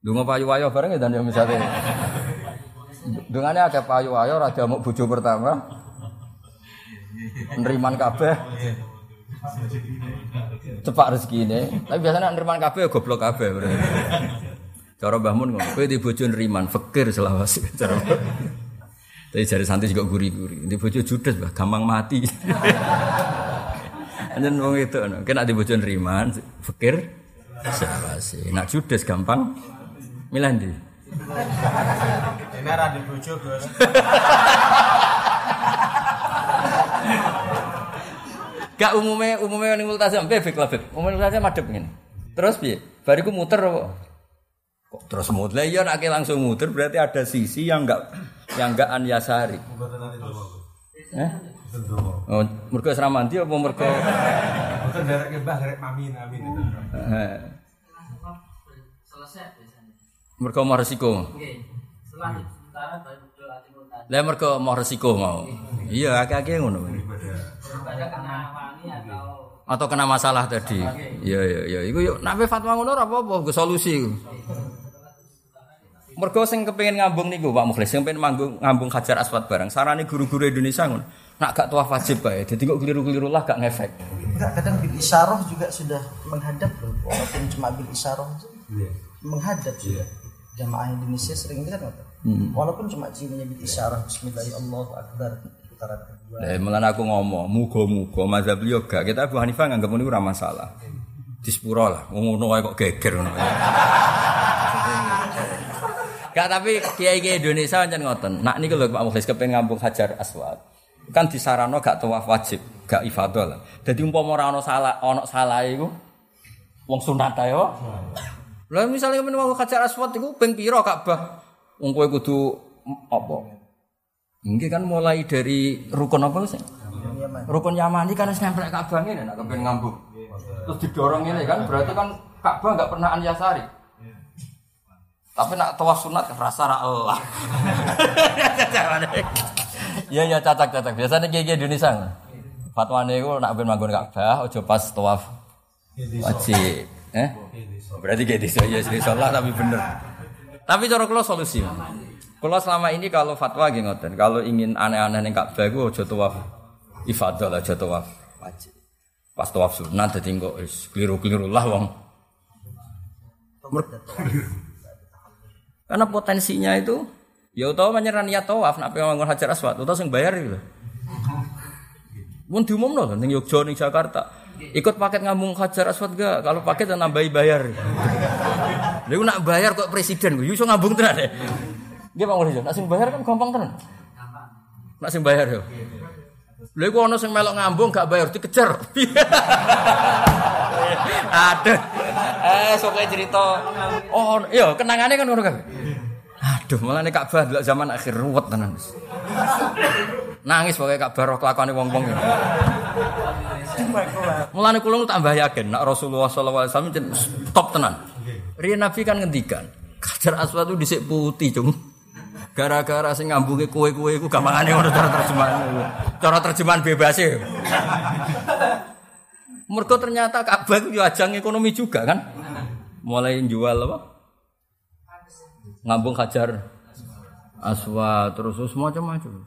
Dungo payu wayo bareng ya dan yang misalnya. Dungannya ada payu wayo raja mau bojo pertama. Neriman kabeh. Cepak rezeki ini. Tapi biasanya neriman kabeh ya goblok kabeh. Cara Mbah Mun ngono, kowe di bojo neriman, fakir selawase. Cara Tapi jari santri juga guri-guri. Di bojo judes, bah, gampang mati. Anjen wong itu, kena di bojo neriman, fakir selawase. Nak judes gampang, milih ndi? Ini ada di bojo, Gus. Gak umumnya umumnya ning multazam bebek lah beb. Umumnya multazam madep ngene. Terus piye? Bariku muter apa? Kok terus muter? Iya nek langsung muter berarti ada sisi yang enggak yang enggak an yasari. Eh? Oh, mergo asrama mandi apa mergo Betul derek mbah derek mami amin itu. Eh. Mergo mau resiko. Setelah sementara baru. Lah mergo mau resiko mau. Iya, akeh-akeh ngono. Atau Atau kena masalah tadi. Iya iya iya. Iku yo nabe fatwa ngono ora apa-apa, gue solusi. Mergo sing kepengin ngambung niku Pak Mukhlis, sing pengen manggung ngambung Hajar Aswad bareng. Sarane guru-guru Indonesia ngono. Nak gak tuah wajib bae. Dadi kok keliru-keliru lah gak ngefek. Enggak, kadang bil isyarah juga sudah menghadap loh. Walaupun cuma bil isyarah itu menghadap juga. Jamaah Indonesia sering kan apa? Walaupun cuma ciumnya bil isyarah Bismillahirrahmanirrahim Allahu Akbar putaran kedua. Lah mulane aku ngomong, muga-muga mazhab liya gak. Kita Abu Hanifah nganggep niku ora masalah. Di sepuro lah, wong ngono wae kok geger ngono. Gak tapi kiai-kiai Indonesia pancen ngoten. Nak niku lho Pak Mukhlis kepen ngambung Hajar Aswad. Kan disarano gak tawaf wajib, gak ifadah lah. Dadi umpama ora salah, ana salah iku wong sunat ae yo. Lah misalnya kepen ngambung Hajar Aswad iku ping pira Ka'bah? Wong kowe kudu apa? Nggih kan mulai dari rukun apa sih? Yaman. Rukun Yamani kan wis nempel Ka'bah ngene nek kepen ngambung. Terus didorong ini kan berarti kan Ka'bah enggak pernah an yasari. Tapi nak tawaf sunat rasa ra Allah. Iya ya catak-catak. Biasanya kiai Indonesia. Fatwane iku nak ben manggon Ka'bah aja pas tawaf wajib. Eh? Berarti kayak desa ya sih salah tapi bener. Tapi cara kula solusi. Kula selama ini kalau fatwa nggih ngoten, kalau ingin aneh-aneh ning Ka'bah iku aja tawaf ifadah lah, aja tawaf wajib. Pas tawaf sunat dadi kok keliru-keliru lah wong. Karena potensinya itu ya utawa menyerah niat tawaf nak pengen Hajar Aswad utawa sing bayar itu. Mun diumumno lho ning Yogyakarta ning Jakarta. Ikut paket ngambung Hajar Aswad gak? Kalau paket dan nambahi bayar. Lha nak bayar kok presiden ku iso ngambung tenan deh. Nggih Pak Mulyo, nak sing bayar kan gampang tenan. Nak sing bayar yo. Lha iku ana melok ngambung gak bayar dikejar. Aduh. Eh sok cerita. Oh, iya kenangannya kan ngono kan. Aduh, malah nek Ka'bah delok zaman akhir ruwet tenan. Nangis pokoknya Ka'bah roh kelakuane wong-wong. Mulane kula tambah yakin nek Rasulullah jen top tenan. Riyen Nabi kan ngendikan, Hajar Aswad itu dhisik putih, Cung. Gara-gara sing ngambunge kowe-kowe iku gampangane ngono cara terjemahan. Cara terjemahan bebas e. Mergo ternyata Ka'bah itu ya ajang ekonomi juga kan. Mulai jual apa? Ngambung Hajar Aswad terus terus macam-macam.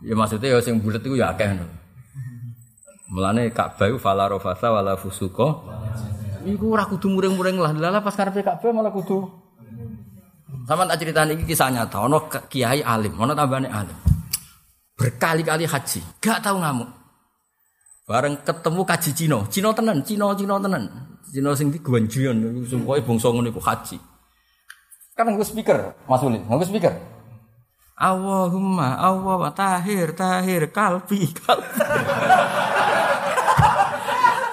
Ya maksudnya ya sing bulet itu ya akeh. no. Mulane Ka'bah fala rafasa wala fusuqa. Iku ora kudu muring-muring lah. Lala pas karepe Ka'bah malah kudu. Sama tak ceritani iki kisah nyata. Ono kiai alim, ono tambane alim. Berkali-kali haji, gak tahu ngamuk. Bareng ketemu kaji Cino, Cino tenan, Cino Cino tenan. Cino sing di Guanjuan, sumpah bangsa ngono iku haji. Kan nggo speaker, Mas Ulin, nggo speaker. Allahumma Allah tahir tahir kalbi kalbi.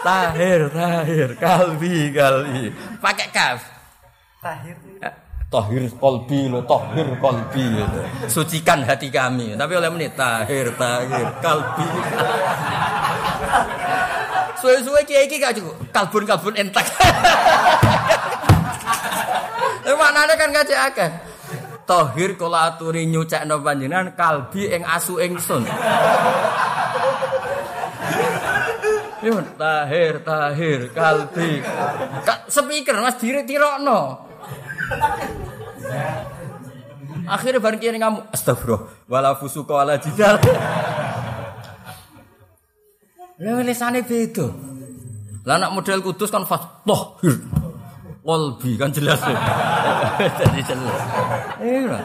tahir tahir kalbi kalbi. Pakai kaf. Tahir Ya, Tahir kolbi lo, tahir kolbi gitu. Sucikan hati kami. Tapi oleh menit tahir, tahir, kalbi. Suwe-suwe kiai iki gak cukup. Kalbun-kalbun entak. Eh maknane kan cek akeh. Tahir kula aturi nyucekno panjenengan kalbi ing asu ingsun. Yo, tahir, tahir, kalbi. Kak speaker Mas ditirokno. Akhirnya bareng kiai kamu astagfirullah wala fusuka wala jidal. Lah lisane beda. Lah anak model kudus kan fatahir. Qalbi kan jelas. Jadi jelas. Iya.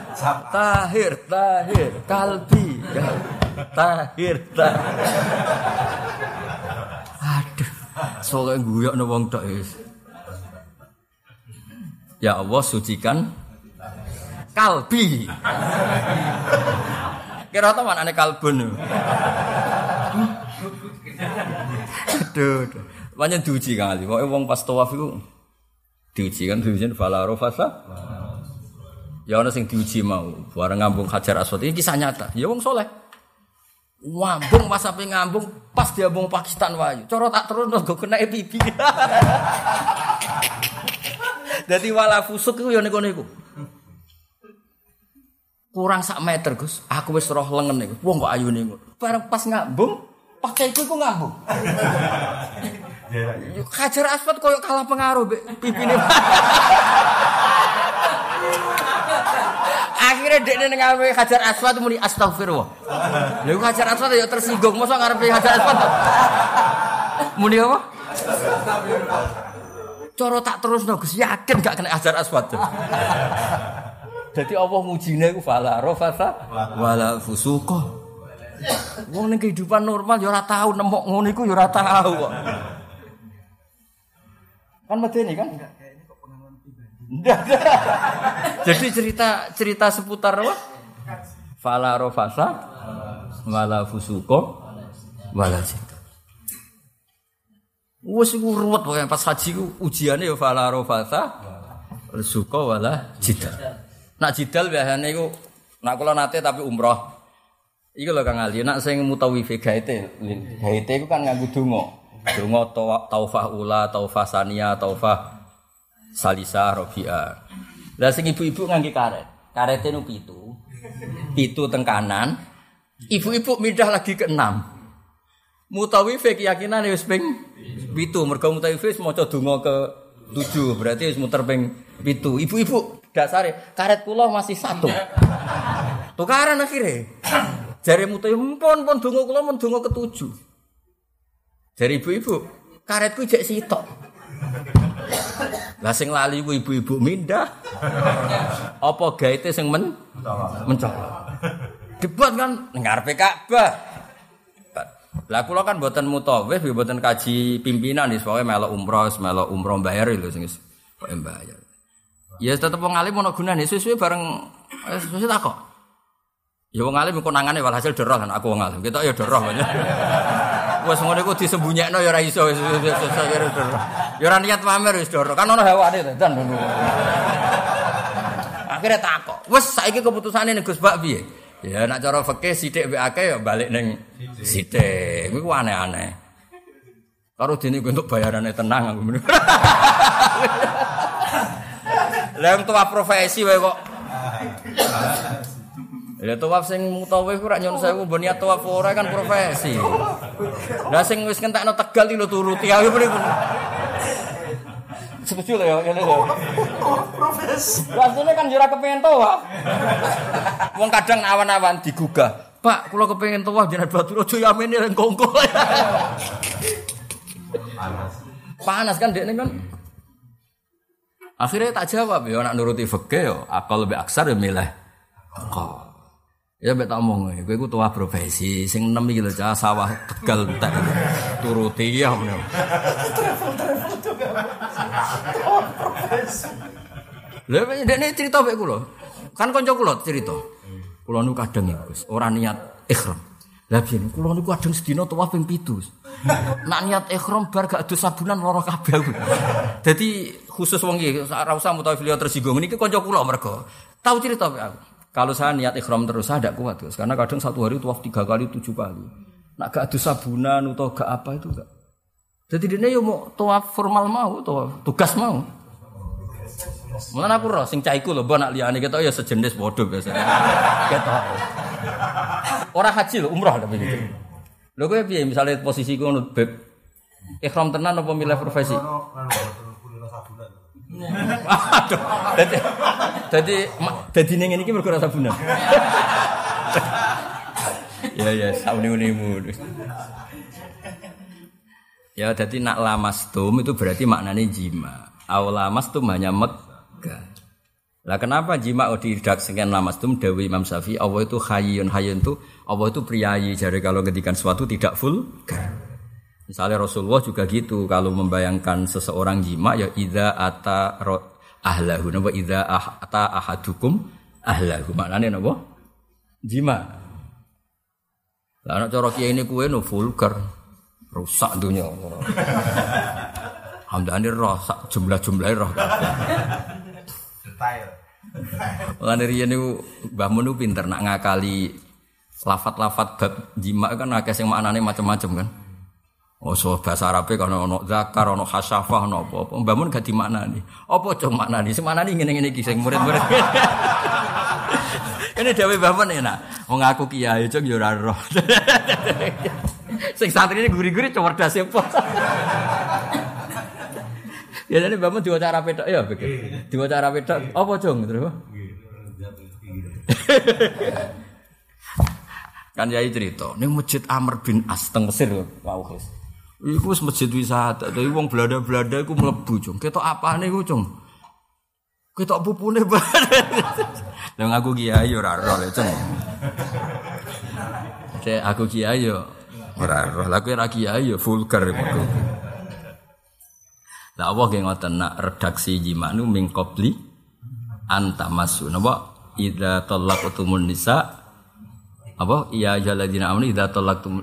Tahir, tahir, kalbi. Tahir, tahir. Aduh. Soalnya guyokno wong tok wis. Ya Allah sucikan kalbi. Kira tau mana kalbun. Aduh. Banyak diuji kan Ali. Pokoknya wong pas tawaf itu diuji kan diuji fala rafasa. Ya ana sing diuji mau, bareng ngambung Hajar Aswad ini kisah nyata. Ya wong soleh. Ngambung pas ape ngambung pas diambung Pakistan wayu. Cara tak terus gue kena pipi. Dadi wala fusuk iku ya niku niku. Kurang sak meter, Gus. Aku wis roh lengen niku. Wong kok ayune ngono. Bareng pas ngambung, pakai iku iku ngambung. Hajar Aswad koyo kalah pengaruh mbek pipine. Akhirnya dia ning ngarepe Hajar Aswad muni astagfirullah. Lha Hajar Aswad ya tersinggung, mosok ngarepe Hajar Aswad. Muni apa? Coro tak terus no, Gus yakin gak kena Hajar Aswad. Jadi Allah ngujine ku fala rafasa wala fusuqa. Wong ning kehidupan normal ya ora tau nemok ngono iku ya ora tau kok. Kan medeni kan? Enggak. Jadi cerita cerita seputar apa? Fala rafasa wala fusuqa wala jidal. Wes iku ruwet pokoke pas haji ku ujiane ya fala rafasa suqa wala jidal. Nak jidal biasanya iku nak kula nate tapi umroh. Iku lho Kang Ali, nak sing mutawife gaite, gaite iku kan nganggo donga. Donga taufah ula, taufah sania, taufah salisa, robi'a. Lah sing ibu-ibu ngangge karet. Karete nu pitu. Pitu teng kanan. Ibu-ibu mindah lagi ke enam. Mutawife keyakinan wis ping pitu. Mergo mutawife wis maca donga ke tujuh. Berarti wis muter ping pitu. Ibu-ibu dasare karet kula masih satu. Tukaran akhirnya. Jari mutawife pun pun donga kula mun donga ke tujuh. Jari ibu-ibu, karetku jek sitok. Lah sing lali ku ibu-ibu mindah. Apa gaite sing men mencolok. Debat kan ngarepe Ka'bah. Lah kula kan mboten mutawif, mboten kaji pimpinan nih, pokoke melok umroh, melok umroh bayar lho sing bayar. Ya tetep wong alim ono gunane, suwe-suwe bareng eh, suwe takok. Ya wong alim konangane walhasil doroh kan aku wong alim. Kita ya doroh banyak. Wes ngono iku disembunyiekno ya ora iso wis doroh. Ya ora niat pamer wis doroh. Kan ono hawane to, dan ngono. Akhirnya takok. Wes saiki keputusane ning Gus Bak piye? Ya nak cara fikih sithik mbek akeh ya balik ning sithik. Kuwi ku aneh-aneh. Karo dene gue untuk bayarannya tenang aku. Lah yang tua profesi wae kok. Ya tawaf sing mutawif ora nyon sewu mbon niat tawaf ora kan profesi. Lah sing wis kentekno Tegal iki lho turuti aku mrene. Setuju lho ya ngene lho. Profesi. Rasane kan jura kepengen tawaf. Wong kadang awan-awan digugah. Pak, kula kepengen tawaf jenengan batu aja yamene ning kongko. Panas kan dekne kan. Akhirnya tak jawab ya nak nuruti fikih ya akal lebih aksar ya milih. Kok. Ya mbek tak omong kowe iku tuwa profesi sing enem iki lho cah sawah Tegal entek. Turuti ya ngono. Lha dekne cerita mek kula. Kan kanca kula cerita. Kula niku kadang ya Gus, ora niat ihram. Lah biyen kula niku kadang sedina tawaf ping 7. Nak niat ihram bar gak ado sabunan lara kabeh. Dadi khusus wong iki ora usah mutawif liya tersinggung niki kanca kula mergo tahu cerita mek aku. Kalau saya niat ikhram terus saya tidak kuat Gus. Karena kadang satu hari tawaf tiga kali tujuh kali. Nak gak ado sabunan atau gak apa itu gak. Jadi dia yo mau tawaf formal mau, tawaf tugas mau. Mulane aku roh sing caiku lho, mbok nak ketok ya sejenis bodoh biasa. Ketok. Ora haji lho, umroh tapi gitu. Lho kowe piye misale posisiku ngono beb ikhram tenan apa milih profesi? Aduh. Dadi dadi dadi ning ngene iki mergo rasa sabunan. ya ya sauni-unimu. Ya jadi nak lamastum itu berarti maknanya jima. Aw lamastum hanya megah. Lah kenapa jima oh diredaksikan lamastum Dewi Imam Syafi'i Allah itu hayyun hayyun itu Allah itu priayi jadi kalau ngedikan sesuatu tidak full Misalnya Rasulullah juga gitu kalau membayangkan seseorang jima ya idza ata ahlahu napa idza ah- ata ahadukum ahlahu maknanya napa jima lah nek cara kiai ini kue no vulgar rusak dunia Hamdani roh sak jumlah-jumlah roh. Detail. Mulane riyen niku Mbah Mun pinter nak ngakali lafat-lafat bab jima kan akeh sing maknane macam-macam kan. Oh, so bahasa Arabe kan ono zakar, ono hasafah, ono apa-apa. Mbah Mun gak dimaknani. Apa cung maknani? Sing maknani ngene-ngene iki sing murid-murid. Ini dawuh Mbah Mun enak. Wong aku kiai cung yo ora roh. Sing santri ini guri-guri cerdas ya, Ya jadi Mbah Mun diwaca Arabe tok ya begitu. Diwaca Arabe tok apa cung terus? kan yai cerita, ning masjid Amr bin As teng Mesir wau Iku wis masjid wisata, tapi wong Belanda-Belanda iku mlebu, Cung. Ketok apane iku, Cung? Ketok pupune bareng. Lah aku kiai ora roh Cung. Cek aku kiai yo ora roh. Lah kowe ora kiai yo vulgar iku. Lah apa ge ngoten nak redaksi jimanu min qabli antamasu. Napa idza talaqtumun nisa apa iya jaladina amni idza talaqtum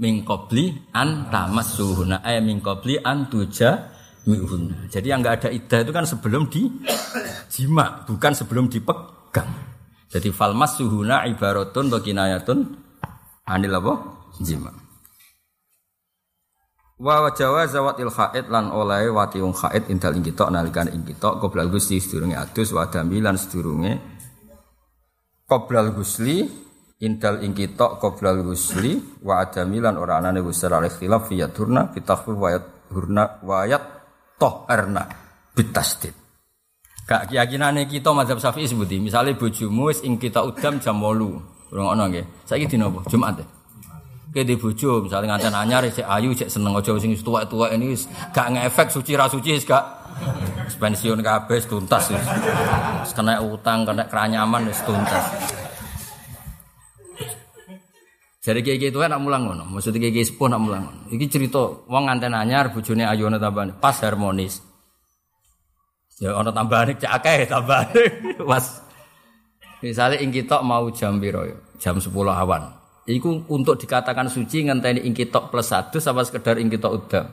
min qabli an tamassuhuna ay min qabli an tuja mihun. Jadi yang enggak ada iddah itu kan sebelum di jima, bukan sebelum dipegang. Jadi fal masuhuna ibaratun wa kinayatun anil apa? Jima. Wa wajawa zawat il khaid lan oleh wati wong khaid indal ing kita nalikan ing kita qoblal gusti sedurunge adus wa damilan sedurunge qoblal gusli Intal ing kita qoblal gusli wa adami lan ora anane gusl al ikhtilaf fi yadurna fi takhfif wa yadurna wa yat toharna bitasdid. Gak keyakinane kita mazhab Syafi'i sebuti, misalnya bojomu wis ing kita udam jam 8. Urung ono nggih. Saiki dina apa? Jumat. Oke di bojo misalnya nganten anyar cek ayu cek seneng aja sing tuwa-tuwa ini gak ngefek suci ra suci gak pensiun kabeh tuntas. Kena utang, kena keranyaman tuntas. Jadi kayak gitu kan nak mulang ngono. Maksudnya kayak sepuh nak mulang ngono. Iki cerita wong nganten anyar bojone ayu ana tambahan pas harmonis. Ya ana tambahan cek akeh tambahan. Was. Misalnya ing kita mau jam piro ya? Jam 10 awan. Iku untuk dikatakan suci ngenteni ing kita plus satu sama sekedar ing kita udam.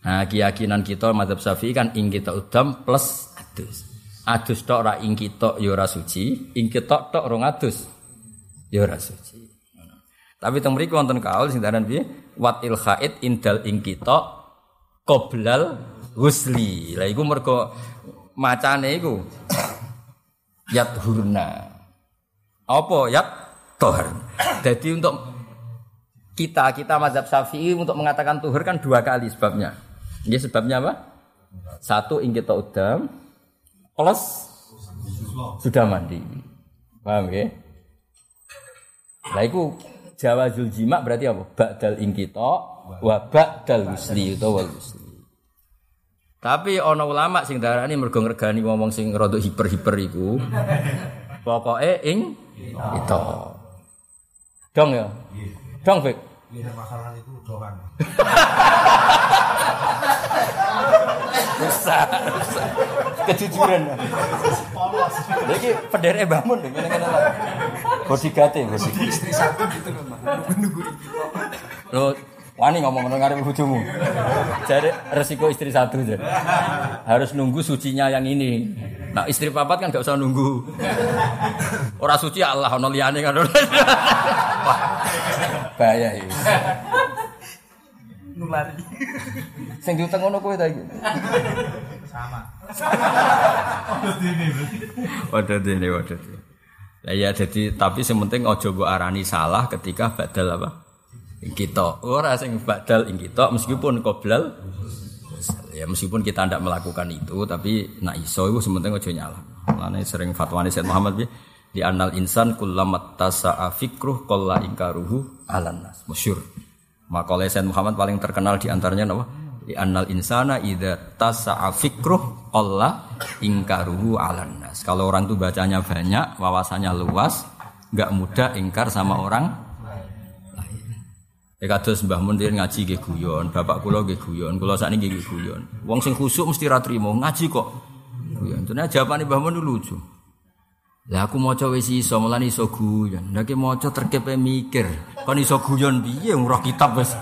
Nah, keyakinan kita madzhab Syafi'i kan ing kita udam plus adus. Adus tok ora ing kita ya suci, ing kita tok rong adus ya ora suci. Tapi teng mriku wonten kaul sing daran piye? Wat il khaid indal ing kita qoblal husli. Lah iku mergo macane iku yat hurna. Apa yat tohar. Jadi untuk kita kita mazhab Syafi'i untuk mengatakan tuhur kan dua kali sebabnya. Ini sebabnya apa? Satu ing kita udam plus sudah mandi. Paham ya? Lah iku jawazul jima berarti apa? Ba'dal ingkita wa ba'dal wusli utawa wal wusli. Tapi ana ulama sing darani mergo ngregani ngomong sing rada hiper-hiper iku. Pokoke ing itu. Dong ya. Dong, Fik. Ini masalah itu doang. Besar. Kejujuran. Polos. Lagi penderek bangun ngene-ngene lah. Bodigate, bodigate. Istri satu gitu Lo wani ngomong ngono ngarep bojomu. Jadi resiko istri satu jadi. Harus nunggu sucinya yang ini. Nah, istri papat kan gak usah nunggu. Ora suci Allah ono liyane kan. Wah. Bahaya iki. nulari. Sing diutang ngono kowe ta iki. Sama. Waduh dene waduh. Lah ya jadi tapi sing penting aja mbok arani salah ketika badal apa? Kita. Ora sing badal ing kita meskipun qoblal ya meskipun kita tidak melakukan itu tapi nak iso itu sementing aja nyalah. Mulane sering fatwane Said Muhammad bi di anal insan kullamat tasa'a fikruh qalla ingkaruhu alan nas. Masyhur. Maka oleh Said Muhammad paling terkenal di antaranya apa? Di anal insana idza tasa'a fikruh qalla ingkaruhu alan nas. Kalau orang itu bacanya banyak, wawasannya luas, nggak mudah ingkar sama orang Ya kados Mbah Mun ngaji nggih guyon, bapak kula nggih guyon, kula sakniki nggih guyon. Wong sing khusuk mesti ra trimo, ngaji kok. Guyon. Ternyata jawabane Mbah Mun lucu. Lah aku maca wis iso, mulane iso guyon. Lah ki maca terkepe mikir, kon iso guyon piye ora kitab wis.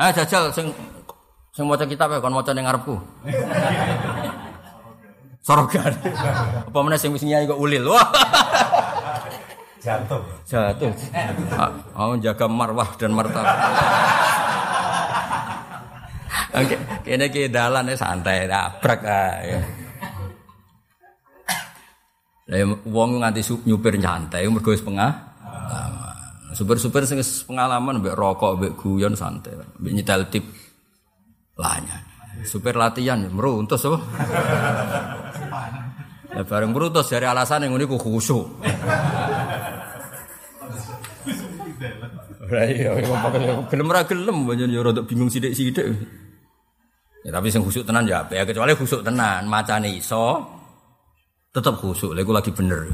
Ah jajal sing sing maca kitab ya kon maca ning ngarepku. Sorogan. Apa meneh sing wis nyai kok ulil. Wah. Jatuh. Jatuh. Ah, Mau jaga marwah dan martabat. Oke, kene ki ya santai, nabrak ae. Lah ya, wong nganti nyupir nyantai mergo wis pengah. Supir-supir sing pengalaman mbek rokok, mbek guyon santai, mbek nyetel tip lanya. Supir latihan meruntus apa? Ya bareng meruntus dari alasan yang ini ku khusyuk. Lah iya, gelem ra gelem banyak yo rada bingung sithik-sithik. Ya tapi sing khusuk tenan ya apik ya kecuali khusuk tenan, macane iso tetep khusuk. Lha lagi bener.